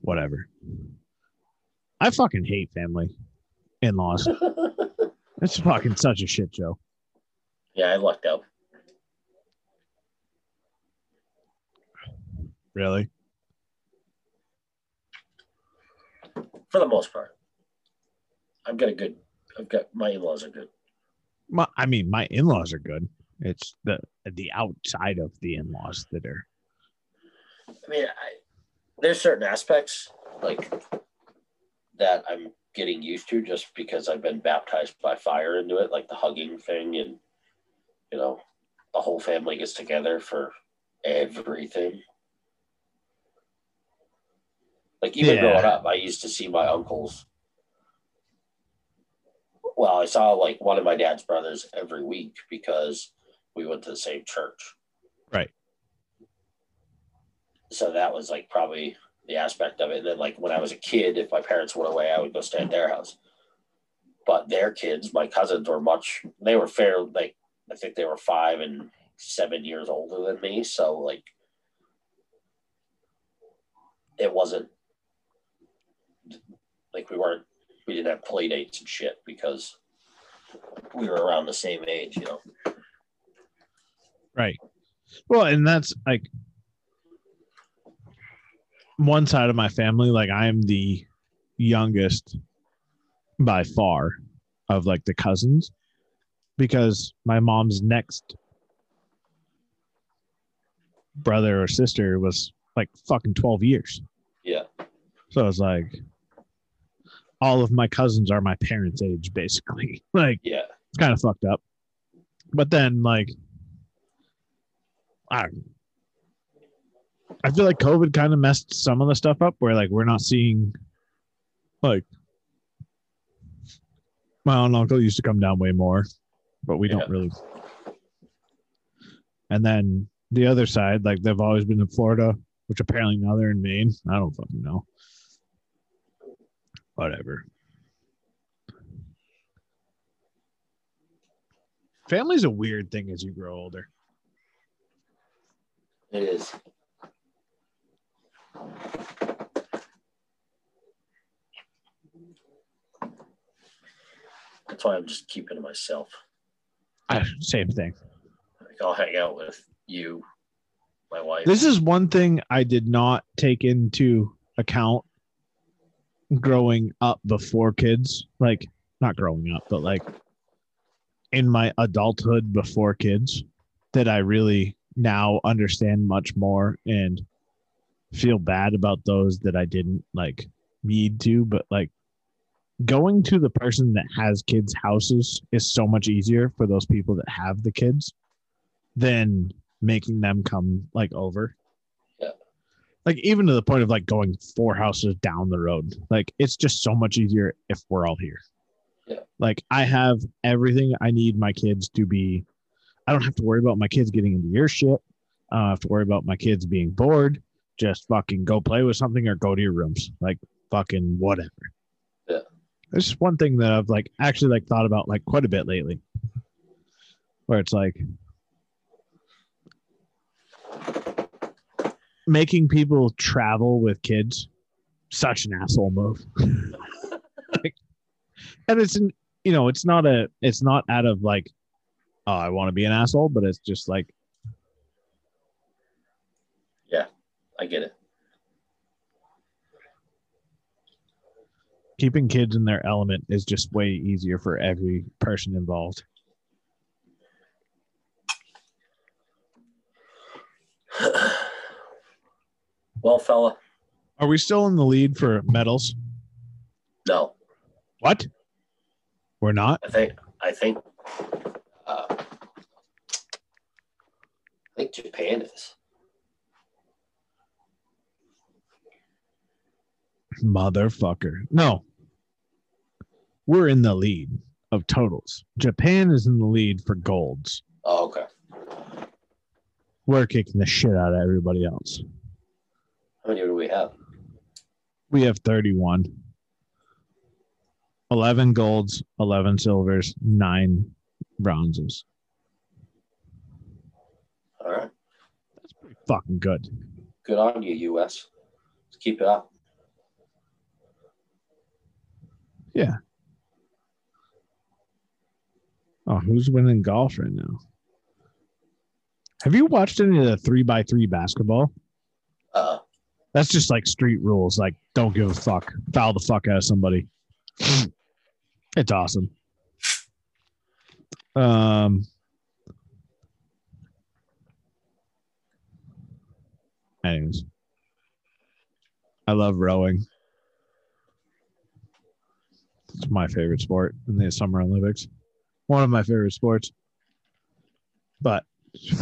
whatever. I fucking hate family in laws. (laughs) it's fucking such a shit show. yeah, I lucked out. Really? For the most part. I've got a good I've got my in-laws are good. My, I mean, my in laws are good. It's the the outside of the in laws that are. I mean, I, there's certain aspects like that I'm getting used to just because I've been baptized by fire into it, like the hugging thing, and you know, the whole family gets together for everything. Like even Yeah. growing up, I used to see my uncles. Well, I saw like one of my dad's brothers every week because we went to the same church. Right. So that was like probably the aspect of it. And then like when I was a kid, if my parents went away, I would go stay at their house. But their kids, my cousins were much they were fair like I think they were five and seven years older than me. So like it wasn't like we weren't we didn't have play dates and shit because we were around the same age, you know. Right. Well, and that's like one side of my family. Like I am the youngest by far of like the cousins because my mom's next brother or sister was like fucking 12 years. Yeah. So it's like all of my cousins are my parents' age, basically. (laughs) Like Yeah. it's kind of fucked up. But then, like, I don't I feel like COVID kind of messed some of the stuff up where, like, we're not seeing, like, my own uncle used to come down way more, but we Yeah. don't really. And then the other side, like, they've always been in Florida, which apparently now they're in Maine. I don't fucking know. Whatever. Family's a weird thing as you grow older. It is. That's why I'm just keeping to myself. I, same thing. Like I'll hang out with you, my wife. This is one thing I did not take into account growing up before kids. Like, not growing up, but like in my adulthood before kids, that I really now understand much more and feel bad about those that I didn't like need to. But like, going to the person that has kids' houses is so much easier for those people that have the kids than making them come like over. Like even to the point of like going four houses down the road. Like it's just so much easier if we're all here. Yeah. Like I have everything I need my kids to be I don't have to worry about my kids getting into your shit. I don't have to worry about my kids being bored. Just fucking go play with something or go to your rooms. Like fucking whatever. Yeah. Is one thing that I've like actually like thought about like quite a bit lately. Where it's like making people travel with kids, such an asshole move. Like, (laughs) and it's an, you know, it's not a, it's not out of like, oh, I want to be an asshole, but it's just like, Yeah, I get it. keeping kids in their element is just way easier for every person involved. Well, fella, Are we still in the lead for medals? no, What? We're not. I think I think uh, I think Japan is. Motherfucker. No. We're in the lead of totals. Japan is in the lead for golds. Oh, okay. We're kicking the shit out of everybody else. How many do we have? We have 31. 11 golds, 11 silvers, 9 bronzes. All right. That's pretty fucking good. Good on you, US. Let's keep it up. Yeah. Oh, who's winning golf right now? Have you watched any of the three by three basketball? Uh, That's just like street rules. Like, don't give a fuck. Foul the fuck out of somebody. It's awesome. Um, anyways, I love rowing. It's my favorite sport in the Summer Olympics. One of my favorite sports. But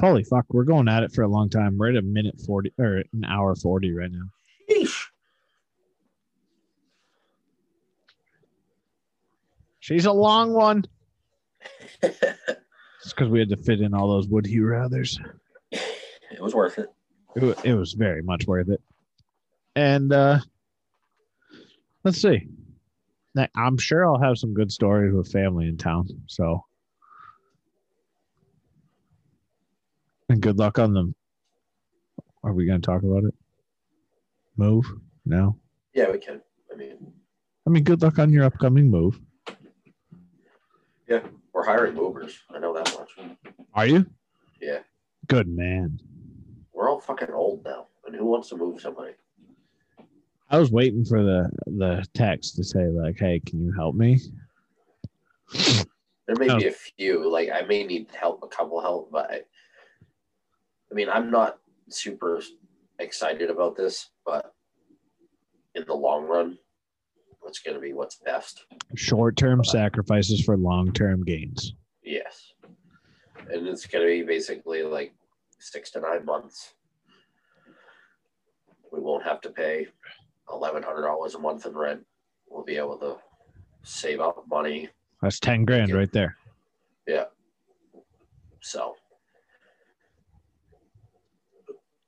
holy fuck, we're going at it for a long time. We're at a minute 40 or an hour 40 right now. Yeesh. She's a long one. (laughs) It's because we had to fit in all those would you rathers. it was worth it. It, it was very much worth it. And uh let's see. I'm sure I'll have some good stories with family in town. So and good luck on them. Are we gonna talk about it? Move? No. Yeah, we can. I mean, I mean good luck on your upcoming move. Yeah, we're hiring movers. I know that much. Are you? Yeah. Good man. We're all fucking old now. And who wants to move somebody? I was waiting for the the text to say like, "Hey, can you help me?" There may Oh. be a few. Like I may need help, a couple help, but I, mean, I'm not super excited about this, but in the long run, what's going to be what's best? Short-term sacrifices for long-term gains. Yes, and it's going to be basically like six to nine months. We won't have to pay eleven hundred dollars a month in rent. We'll be able to save up money. That's 10 grand right there. Yeah. So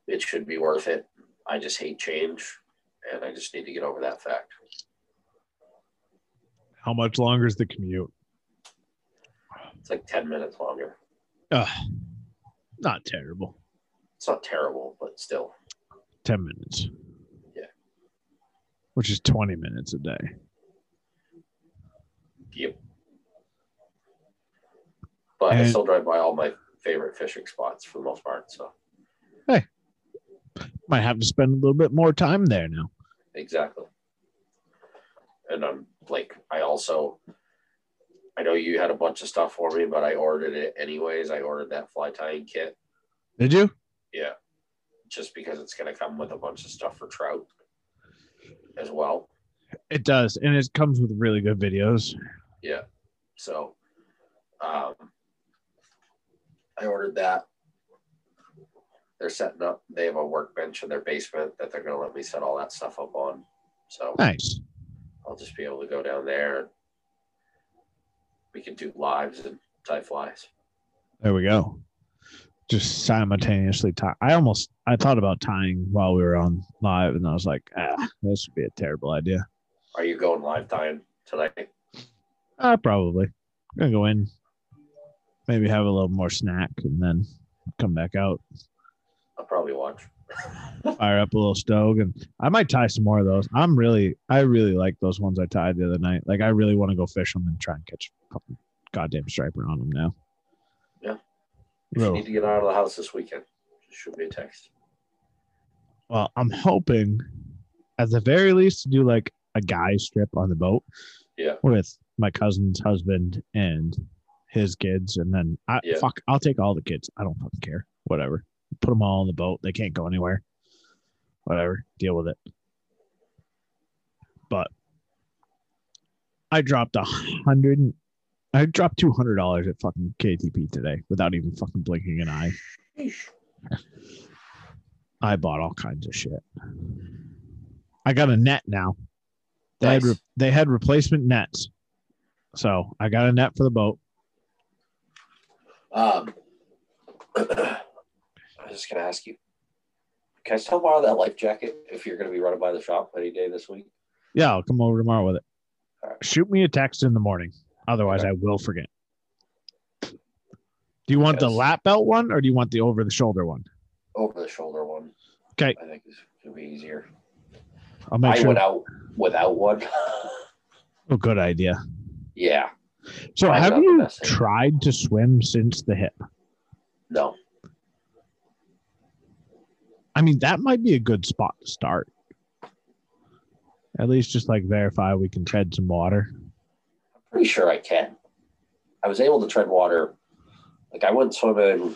it should be worth it. I just hate change and I just need to get over that fact. How much longer is the commute? It's like 10 minutes longer. Ugh, not terrible. It's not terrible, but still. 10 minutes. Yeah. Which is 20 minutes a day. Yep. But I still drive by all my favorite fishing spots for the most part. So Might have to spend a little bit more time there now. exactly. And I'm like, I also, I know you had a bunch of stuff for me, but I ordered it anyways. I ordered that fly tying kit. Did you? Yeah. Just because it's going to come with a bunch of stuff for trout as well. It does. And it comes with really good videos. Yeah. So um, I ordered that. They're setting up, they have a workbench in their basement that they're going to let me set all that stuff up on. So Nice. I'll just be able to go down there. and We can do lives and tie flies. There we go. Just simultaneously tie. I almost I thought about tying while we were on live, and I was like, ah, this would be a terrible idea. Are you going live tying tonight? Uh, probably. gonna go in, maybe have a little more snack, and then come back out, I'll probably watch. fire up a little stove, and I might tie some more of those. I'm really, I really like those ones I tied the other night. Like, I really want to go fish them and try and catch a couple goddamn striper on them now. Yeah. If you need to get out of the house this weekend, just shoot me a text. well, I'm hoping, at the very least, to do like a guy strip on the boat. Yeah. With my cousin's husband and his kids, and then I Yeah. fuck, I'll take all the kids. I don't fucking care. Whatever. Put them all on the boat. They can't go anywhere. Whatever. Deal with it. But I dropped a hundred. I dropped two hundred dollars at fucking KTP today without even fucking blinking an eye. I bought all kinds of shit. I got a net now. They had re- they had replacement nets, so I got a net for the boat. Um, (clears throat) Just gonna ask you. Can I still borrow that life jacket if you're gonna be running by the shop any day this week? Yeah, I'll come over tomorrow with it. Right. Shoot me a text in the morning, otherwise Okay. I will forget. Do you want the lap belt one or do you want the over the shoulder one? Over the shoulder one. Okay. I think it's gonna be easier. I'll make I sure. went out without one. (laughs) Oh, good idea. yeah. So, have you tried to swim since the hip? No. I mean, that might be a good spot to start. At least just like verify we can tread some water. I'm pretty sure I can. I was able to tread water. Like I went swimming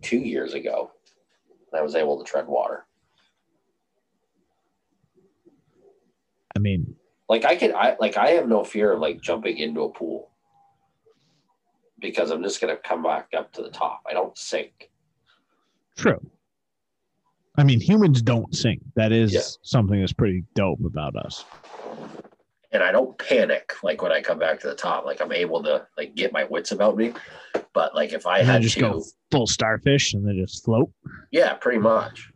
two years ago. And I was able to tread water. I mean, Like I can I like I have no fear of like jumping into a pool. Because I'm just gonna come back up to the top. I don't sink. true. I mean, humans don't sink. That is Yeah. something that's pretty dope about us. And I don't panic like when I come back to the top. Like I'm able to like get my wits about me. But like if I And had just to go full starfish and then just float. Yeah, pretty much.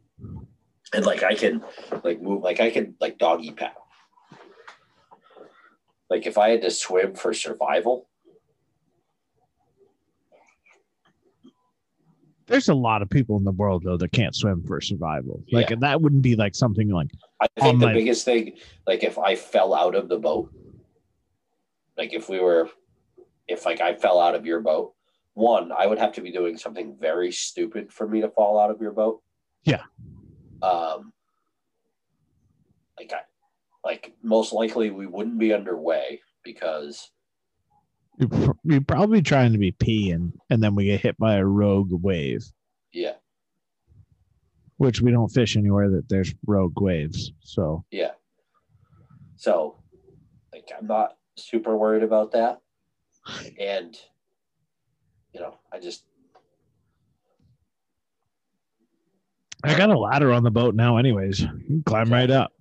And like I can like move like I can like doggy paddle. Like if I had to swim for survival, There's a lot of people in the world though that can't swim for survival. Like Yeah. that wouldn't be like something like I think the my- biggest thing, like if I fell out of the boat, like if we were if like I fell out of your boat, one, I would have to be doing something very stupid for me to fall out of your boat. Yeah. Um like I like most likely we wouldn't be underway because you're, you're probably trying to be peeing and then we get hit by a rogue wave, yeah, which we don't fish anywhere that there's rogue waves. So Yeah. So, like, I'm not super worried about that. And, you know, I just, I got a ladder on the boat now, anyways. Climb right up.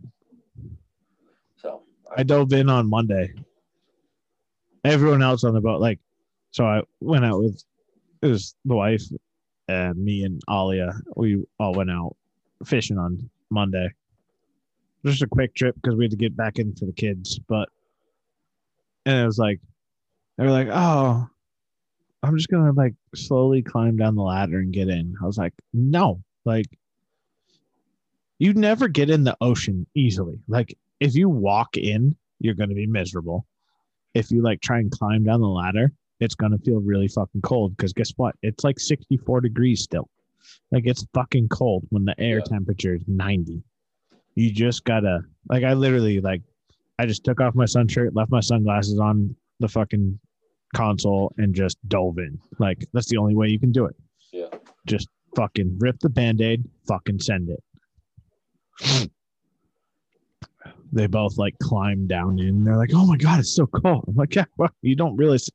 so, I dove in on Monday. Everyone else on the boat, like, so I went out with it was the wife and me and Alia. We all went out fishing on Monday. Just a quick trip because we had to get back in for the kids, but and it was like they were like, "Oh, I'm just gonna like slowly climb down the ladder and get in." I was like, "No, like." You never get in the ocean easily. Like if you walk in, you're to be miserable. If you like try and climb down the ladder, it's going to feel really fucking cold because guess what? It's like 64 degrees still. Like it's fucking cold when the air Yeah. temperature is 90. You just got to, like, I literally, like, I just took off my sun shirt, left my sunglasses on the fucking console, and just dove in. Like, that's the only way you can do it. yeah. Just fucking rip the band aid, fucking send it. They both like climb down in. They're like, "Oh my god, it's so cold." I'm like, "Yeah, well, you don't realize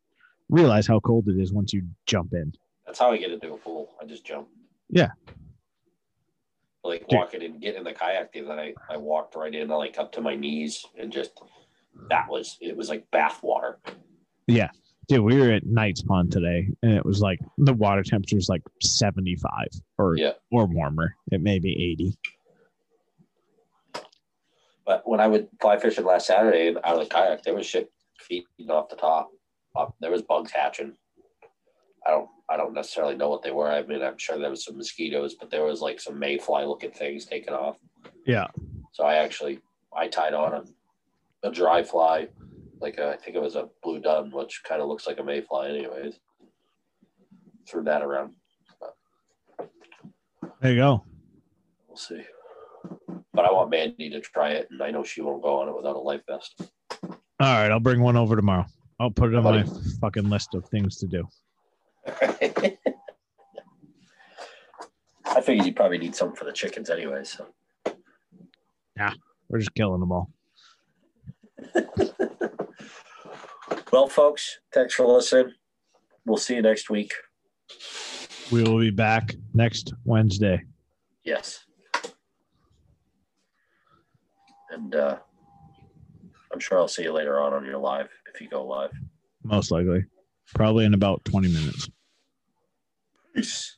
realize how cold it is once you jump in." That's how I get into a pool. I just jump. Yeah. Like Dude. walking in, get in the kayak, and then I, I walked right in, like up to my knees, and just that was it was like bath water. Yeah. Dude, we were at Knight's Pond today, and it was like the water temperature is like seventy five or Yeah. or warmer. It may be eighty. But when I would fly fishing last Saturday out of the kayak, there was shit feeding off the top. There was bugs hatching. I don't I don't necessarily know what they were. I mean, I'm sure there was some mosquitoes, but there was like some mayfly looking things taken off. Yeah. So I actually I tied on a, a dry fly, like a, I think it was a blue dun, which kind of looks like a mayfly, anyways. Threw that around. There you go. We'll see. But I want Mandy to try it, and I know she won't go on it without a life vest. All right, I'll bring one over tomorrow. I'll put it on my fucking list of things to do. (laughs) I figured you probably need something for the chickens anyway. So yeah, We're just killing them all. (laughs) well, folks, thanks for listening. We'll see you next week. We will be back next Wednesday. Yes. And uh I'm sure I'll see you later on on your live if you go live. Most likely. Probably in about 20 minutes. Peace.